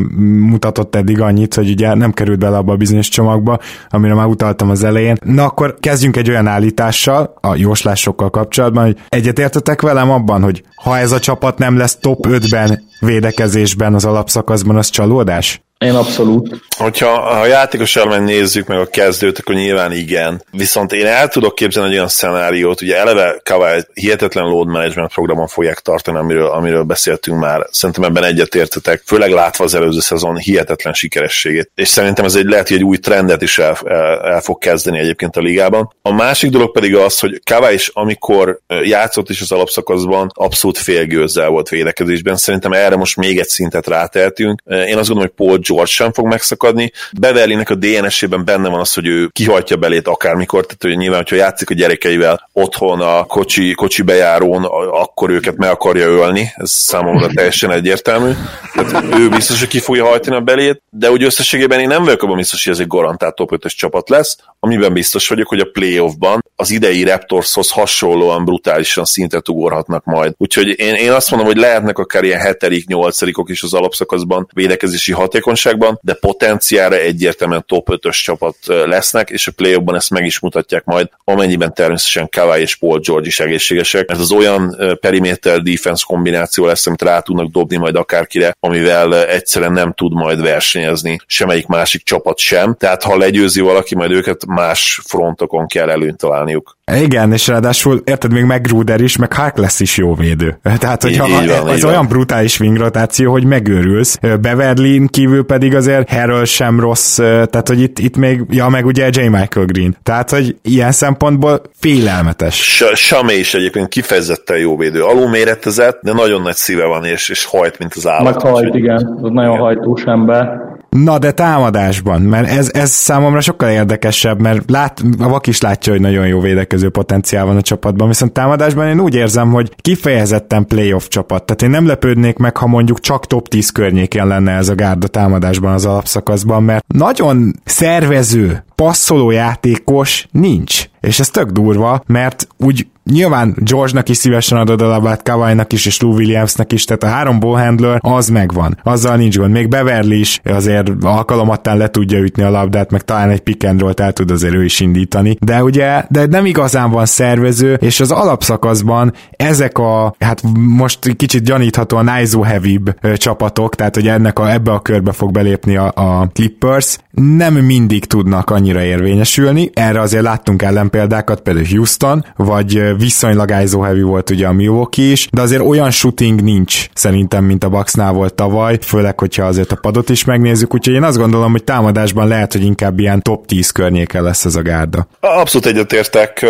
mutatott eddig annyit, hogy ugye nem került bele abba a bizonyos csomagba, amire már utaltam az elején. Na akkor kezdjünk egy olyan állítással a jóslásokkal kapcsolatban, hogy egyetértetek velem abban, hogy ha ez a csapat nem lesz top 5-ben védekezésben az alapszakaszban, az csalódás? Én abszolút. Hogyha a játékos elmen nézzük meg a kezdőt, akkor nyilván igen. Viszont én el tudok képzelni egy olyan szenáriót, ugye eleve Kawai hihetetlen load management programon fogják tartani, amiről, amiről beszéltünk már. Szerintem ebben egyetértetek, főleg látva az előző szezon hihetetlen sikerességét. És szerintem ez egy lehet, hogy egy új trendet is el, el, el fog kezdeni egyébként a ligában. A másik dolog pedig az, hogy Kawai is, amikor játszott is az alapszakaszban, abszolút félgőzzel volt védekezésben. Szerintem erre most még egy szintet ráteltünk. Én azt gondolom, hogy Paul George sem fog megszakadni. Beverlinek a DNS-ében benne van az, hogy ő kihajtja belét akármikor, tehát hogy nyilván, hogyha játszik a gyerekeivel otthon a kocsi, kocsi bejárón, akkor őket meg akarja ölni, ez számomra [LAUGHS] teljesen egyértelmű. Tehát ő biztos, hogy ki fogja hajtani a belét, de úgy összességében én nem vagyok abban biztos, hogy ez egy garantált top 5 csapat lesz, amiben biztos vagyok, hogy a playoffban az idei Raptorshoz hasonlóan brutálisan szintet ugorhatnak majd. Úgyhogy én, én azt mondom, hogy lehetnek akár ilyen hetedik, nyolcadikok is az alapszakaszban védekezési hatékony hatékonyságban, de potenciára egyértelműen top 5-ös csapat lesznek, és a play ezt meg is mutatják majd, amennyiben természetesen Kawai és Paul George is egészségesek, mert az olyan perimeter defense kombináció lesz, amit rá tudnak dobni majd akárkire, amivel egyszerűen nem tud majd versenyezni semmelyik másik csapat sem, tehát ha legyőzi valaki, majd őket más frontokon kell előnyt találniuk. Igen, és ráadásul érted, még McGruder is, meg Harkless is jó védő. [LAUGHS] Tehát, hogyha így van, az olyan brutális wing rotáció, hogy megőrülsz. Beverly kívül pedig azért Harrell sem rossz, tehát, hogy itt, itt még, ja, meg ugye J. Michael Green. Tehát, hogy ilyen szempontból félelmetes. Samé is egyébként kifejezetten jó védő. Alulméretezett, de nagyon nagy szíve van, és, és hajt, mint az állat. Meg hajt, igen. Az nagyon hajtós ember. Na de támadásban, mert ez, ez számomra sokkal érdekesebb, mert lát, a vak is látja, hogy nagyon jó védekező potenciál van a csapatban, viszont támadásban én úgy érzem, hogy kifejezetten playoff csapat. Tehát én nem lepődnék meg, ha mondjuk csak top 10 környékén lenne ez a gárda támadásban az alapszakaszban, mert nagyon szervező, passzoló játékos nincs. És ez tök durva, mert úgy nyilván George-nak is szívesen adod a labdát, Kawai-nak is, és Lou Williamsnek is, tehát a három ballhandler az megvan. Azzal nincs gond. Még Beverly is azért alkalomattán le tudja ütni a labdát, meg talán egy pick and el tud azért ő is indítani. De ugye, de nem igazán van szervező, és az alapszakaszban ezek a, hát most kicsit gyanítható a Naizu heavy csapatok, tehát hogy ennek a, ebbe a körbe fog belépni a, a Clippers, nem mindig tudnak annyira érvényesülni. Erre azért láttunk ellenpéldákat, például Houston, vagy viszonylag ISO heavy volt ugye a Milwaukee is, de azért olyan shooting nincs szerintem, mint a Bucksnál volt tavaly, főleg, hogyha azért a padot is megnézzük, úgyhogy én azt gondolom, hogy támadásban lehet, hogy inkább ilyen top 10 környéken lesz ez a gárda. Abszolút egyetértek.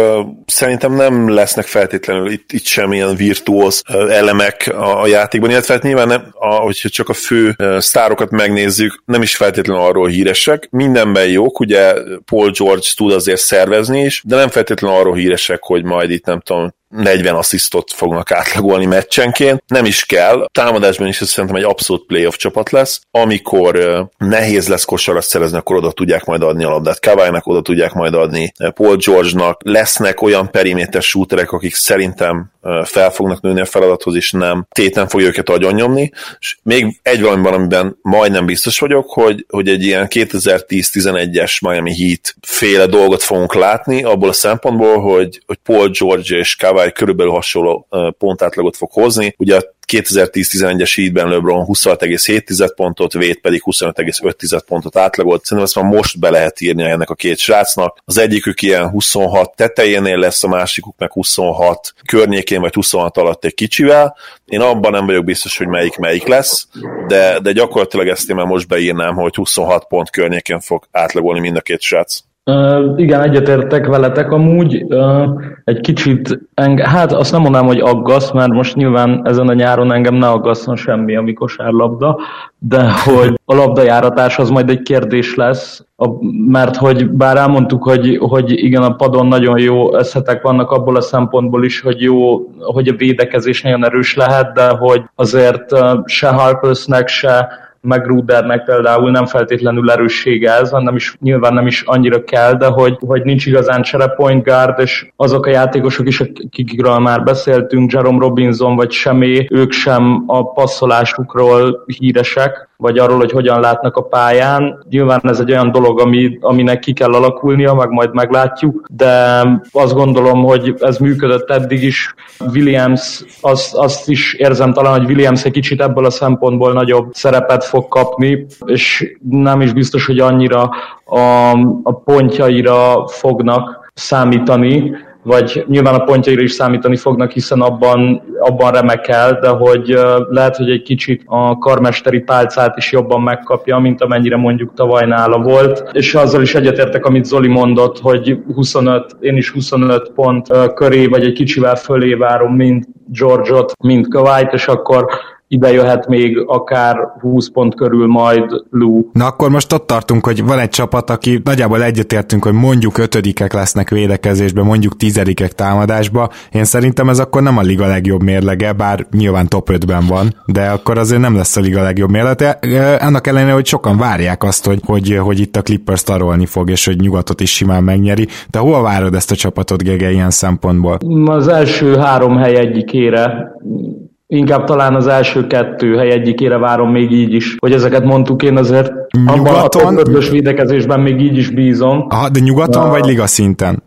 Szerintem nem lesznek feltétlenül itt, itt semmilyen virtuóz elemek a, a játékban, illetve hát nyilván nem, a, hogyha csak a fő sztárokat megnézzük, nem is feltétlenül arról híresek. Mindenben jók, ugye Paul George tud azért szervezni is, de nem feltétlenül arról híresek, hogy majd itt nem tudom, 40 asszisztot fognak átlagolni meccsenként. Nem is kell. Támadásban is ez szerintem egy abszolút playoff csapat lesz. Amikor nehéz lesz kosarat szerezni, akkor oda tudják majd adni a labdát Kaválynak, oda tudják majd adni Paul George-nak. Lesznek olyan periméter shooterek, akik szerintem fel fognak nőni a feladathoz, és nem téten fogja őket agyon nyomni. És még egy valamiben, amiben majdnem biztos vagyok, hogy, hogy egy ilyen 2010-11-es Miami Heat féle dolgot fogunk látni, abból a szempontból, hogy, hogy Paul George és Kawai Kawai körülbelül hasonló pontátlagot fog hozni. Ugye a 2010-11-es hídben LeBron 26,7 pontot, Vét pedig 25,5 pontot átlagolt. Szerintem ezt már most be lehet írni ennek a két srácnak. Az egyikük ilyen 26 tetejénél lesz, a másikuk meg 26 környékén, vagy 26 alatt egy kicsivel. Én abban nem vagyok biztos, hogy melyik melyik lesz, de, de gyakorlatilag ezt én már most beírnám, hogy 26 pont környékén fog átlagolni mind a két srác. Igen, egyetértek veletek amúgy. Uh, egy kicsit, enge- hát azt nem mondanám, hogy aggaszt, mert most nyilván ezen a nyáron engem ne aggasszon semmi, ami kosárlabda, de hogy a labdajáratás az majd egy kérdés lesz, a, mert hogy bár elmondtuk, hogy, hogy igen, a padon nagyon jó összetek vannak abból a szempontból is, hogy jó, hogy a védekezés nagyon erős lehet, de hogy azért se Harpersnek, se meg Rudernek például nem feltétlenül erőssége ez, hanem is nyilván nem is annyira kell, de hogy, hogy nincs igazán csere point guard, és azok a játékosok is, akikről már beszéltünk, Jerome Robinson vagy Semé, ők sem a passzolásukról híresek, vagy arról, hogy hogyan látnak a pályán. Nyilván ez egy olyan dolog, ami, aminek ki kell alakulnia, meg majd meglátjuk, de azt gondolom, hogy ez működött eddig is. Williams, azt, azt is érzem talán, hogy Williams egy kicsit ebből a szempontból nagyobb szerepet fog kapni, és nem is biztos, hogy annyira a, a pontjaira fognak számítani, vagy nyilván a pontjaira is számítani fognak, hiszen abban, abban remekel, de hogy lehet, hogy egy kicsit a karmesteri pálcát is jobban megkapja, mint amennyire mondjuk tavaly nála volt. És azzal is egyetértek, amit Zoli mondott, hogy 25, én is 25 pont köré, vagy egy kicsivel fölé várom mind George-ot, mind Kawait, és akkor ide jöhet még akár 20 pont körül majd Lou. Na akkor most ott tartunk, hogy van egy csapat, aki nagyjából egyetértünk, hogy mondjuk ötödikek lesznek védekezésben, mondjuk tizedikek támadásba. Én szerintem ez akkor nem a liga legjobb mérlege, bár nyilván top 5-ben van, de akkor azért nem lesz a liga legjobb mérlege. Ennek ellenére, hogy sokan várják azt, hogy, hogy, hogy itt a Clippers tarolni fog, és hogy nyugatot is simán megnyeri. De hol várod ezt a csapatot, Gege, ilyen szempontból? Az első három hely egyikére Inkább talán az első kettő hely egyikére várom még így is, hogy ezeket mondtuk én azért nyugaton? abban a top védekezésben még így is bízom. Aha, de nyugaton uh, vagy liga szinten?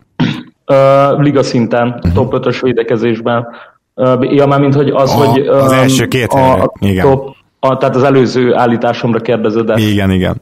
Uh, liga szinten, uh-huh. top 5-ös védekezésben. Uh, ja, már mint hogy az, a, hogy... Uh, az első két hely, igen. Top, a, tehát az előző állításomra kérdezed Igen, igen.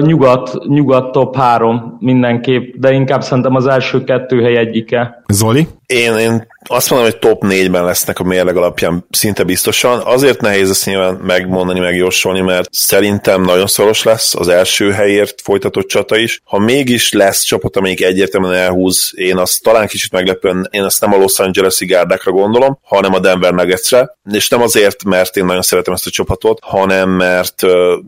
Nyugat, nyugat top 3 mindenképp, de inkább szerintem az első kettő hely egyike. Zoli? Én, én azt mondom, hogy top 4-ben lesznek a mérleg alapján szinte biztosan. Azért nehéz ezt nyilván megmondani, megjósolni, mert szerintem nagyon szoros lesz az első helyért folytatott csata is. Ha mégis lesz csapat, amelyik egyértelműen elhúz, én azt talán kicsit meglepően, én azt nem a Los Angeles-i gárdákra gondolom, hanem a Denver Nuggetsre, és nem azért, mert én nagyon szeretem ezt a csapatot, hanem mert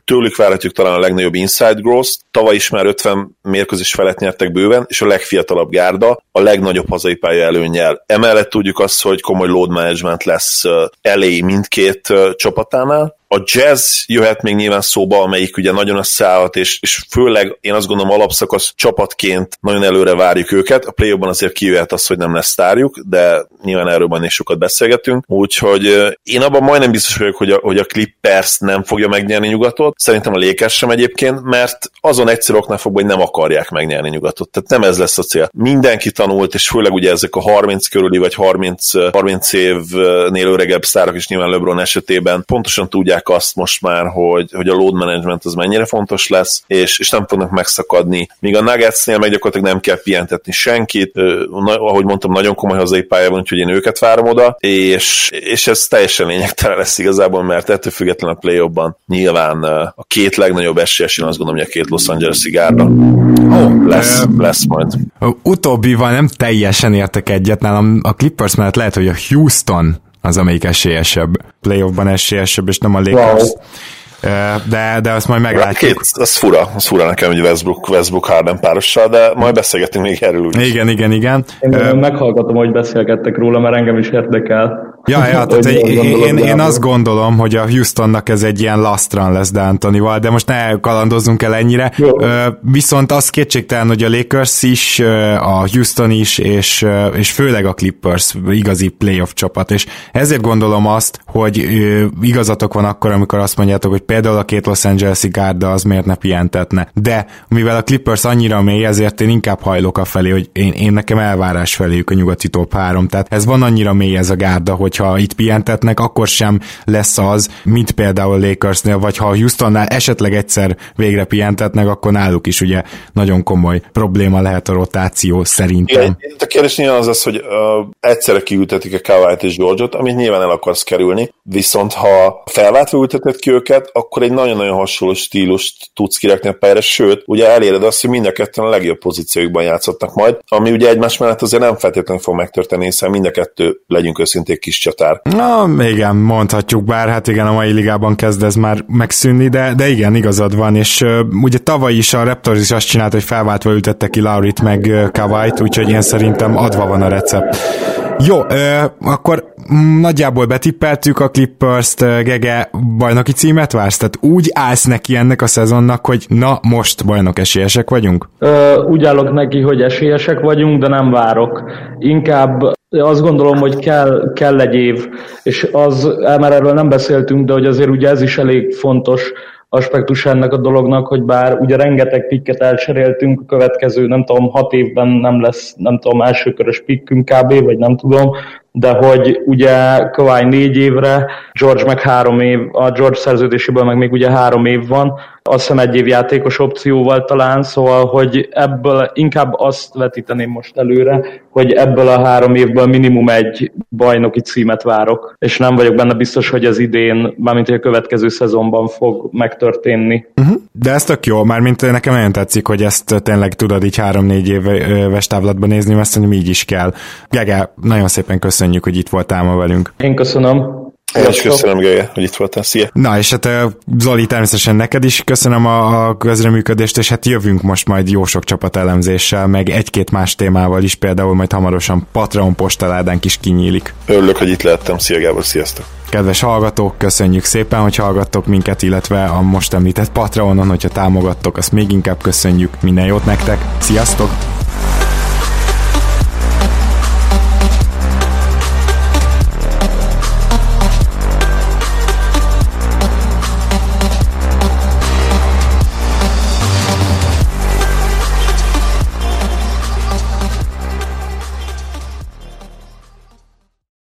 tőlük várhatjuk talán a legnagyobb inside growth. Tavaly is már 50 mérkőzés felett nyertek bőven, és a legfiatalabb gárda a legnagyobb hazai pálya előnyel. Emellett tudjuk azt, hogy komoly load management lesz elé mindkét csapatánál, A jazz jöhet még nyilván szóba, amelyik ugye nagyon összeállhat, és, és főleg én azt gondolom alapszakasz csapatként nagyon előre várjuk őket. A play azért kijöhet az, hogy nem lesz sztárjuk, de nyilván erről majd is sokat beszélgetünk. Úgyhogy én abban majdnem biztos vagyok, hogy a, hogy a Clippers nem fogja megnyerni nyugatot. Szerintem a Lakers sem egyébként, mert azon egyszerű oknál fogva, hogy nem akarják megnyerni nyugatot. Tehát nem ez lesz a cél. Mindenki tanult, és főleg ugye ezek a 30 körüli vagy 30, 30 évnél öregebb sztárok is nyilván LeBron esetében pontosan tudják azt most már, hogy, hogy a load management az mennyire fontos lesz, és, és nem fognak megszakadni. Míg a Nuggetsnél meg gyakorlatilag nem kell pihentetni senkit, na, ahogy mondtam, nagyon komoly hazai van, úgyhogy én őket várom oda, és, és ez teljesen lényegtelen lesz igazából, mert ettől függetlenül a play nyilván a két legnagyobb esélyes, én azt gondolom, hogy a két Los Angeles szigárra oh, lesz, uh, lesz majd. Utóbbival nem teljesen értek egyet, nálam a Clippers mellett lehet, hogy a Houston az, amelyik esélyesebb, playoffban esélyesebb, és nem a Lakers. Wow de, de azt majd meglátjuk. Két, az fura, az fura nekem, hogy Westbrook, Westbrook Harden párossal, de majd beszélgetünk még erről úgy. Igen, igen, igen. Én uh, meghallgatom, hogy beszélgettek róla, mert engem is érdekel. Ja, ja tehát én, én, én azt gondolom, hogy a Houstonnak ez egy ilyen last run lesz D'Antonival, de most ne kalandozzunk el ennyire. Jó. Viszont az kétségtelen, hogy a Lakers is, a Houston is, és, és főleg a Clippers igazi playoff csapat, és ezért gondolom azt, hogy igazatok van akkor, amikor azt mondjátok, hogy például a két Los Angeles-i gárda az miért ne pihentetne. De mivel a Clippers annyira mély, ezért én inkább hajlok a felé, hogy én, én nekem elvárás feléjük a nyugati top 3. Tehát ez van annyira mély ez a gárda, hogyha itt pihentetnek, akkor sem lesz az, mint például Lakersnél, vagy ha a Houstonnál esetleg egyszer végre pihentetnek, akkor náluk is ugye nagyon komoly probléma lehet a rotáció szerintem. Igen, a kérdés nyilván az az, hogy uh, egyszerre kiültetik a Kawait és George-ot, amit nyilván el akarsz kerülni, viszont ha felváltva ülteted ki őket, akkor egy nagyon-nagyon hasonló stílust tudsz kirakni a pályára, sőt, ugye eléred azt, hogy mind a ketten a legjobb pozíciókban játszottak majd, ami ugye egymás mellett azért nem feltétlenül fog megtörténni, hiszen mind a kettő, legyünk őszinték, kis csatár. Na, igen, mondhatjuk, bár hát igen, a mai ligában kezd ez már megszűnni, de, de igen, igazad van, és uh, ugye tavaly is a Raptors is azt csinált, hogy felváltva ültette ki Laurit meg uh, Kawait, úgyhogy én szerintem adva van a recept. Jó, uh, akkor nagyjából betippeltük a Clippers-t, Gege bajnoki címet vársz? Tehát úgy állsz neki ennek a szezonnak, hogy na, most bajnok esélyesek vagyunk? Ö, úgy állok neki, hogy esélyesek vagyunk, de nem várok. Inkább azt gondolom, hogy kell, kell egy év, és az, már erről nem beszéltünk, de hogy azért ugye ez is elég fontos, aspektus ennek a dolognak, hogy bár ugye rengeteg pikket elcseréltünk, a következő nem tudom, hat évben nem lesz, nem tudom, elsőkörös pikkünk kb, vagy nem tudom, de hogy ugye Kawai négy évre, George meg három év, a George szerződéséből meg még ugye három év van, azt hiszem egy év játékos opcióval talán, szóval, hogy ebből inkább azt vetíteném most előre, hogy ebből a három évből minimum egy bajnoki címet várok, és nem vagyok benne biztos, hogy az idén, mármint a következő szezonban fog megtörténni. Uh-huh. De ez tök jó, mármint nekem nagyon tetszik, hogy ezt tényleg tudod így három-négy éves távlatban nézni, mert szerintem így is kell. Gege, nagyon szépen köszönjük, hogy itt voltál ma velünk. Én köszönöm. Én is köszönöm, Gege, hogy itt voltál. Szia! Na, és hát Zoli, természetesen neked is köszönöm a, a közreműködést, és hát jövünk most majd jó sok csapat elemzéssel, meg egy-két más témával is, például majd hamarosan Patreon postaládánk is kinyílik. Örülök, hogy itt lehettem. Szia, Gábor, sziasztok! Kedves hallgatók, köszönjük szépen, hogy hallgattok minket, illetve a most említett Patreonon, hogyha támogattok, azt még inkább köszönjük. Minden jót nektek, sziasztok!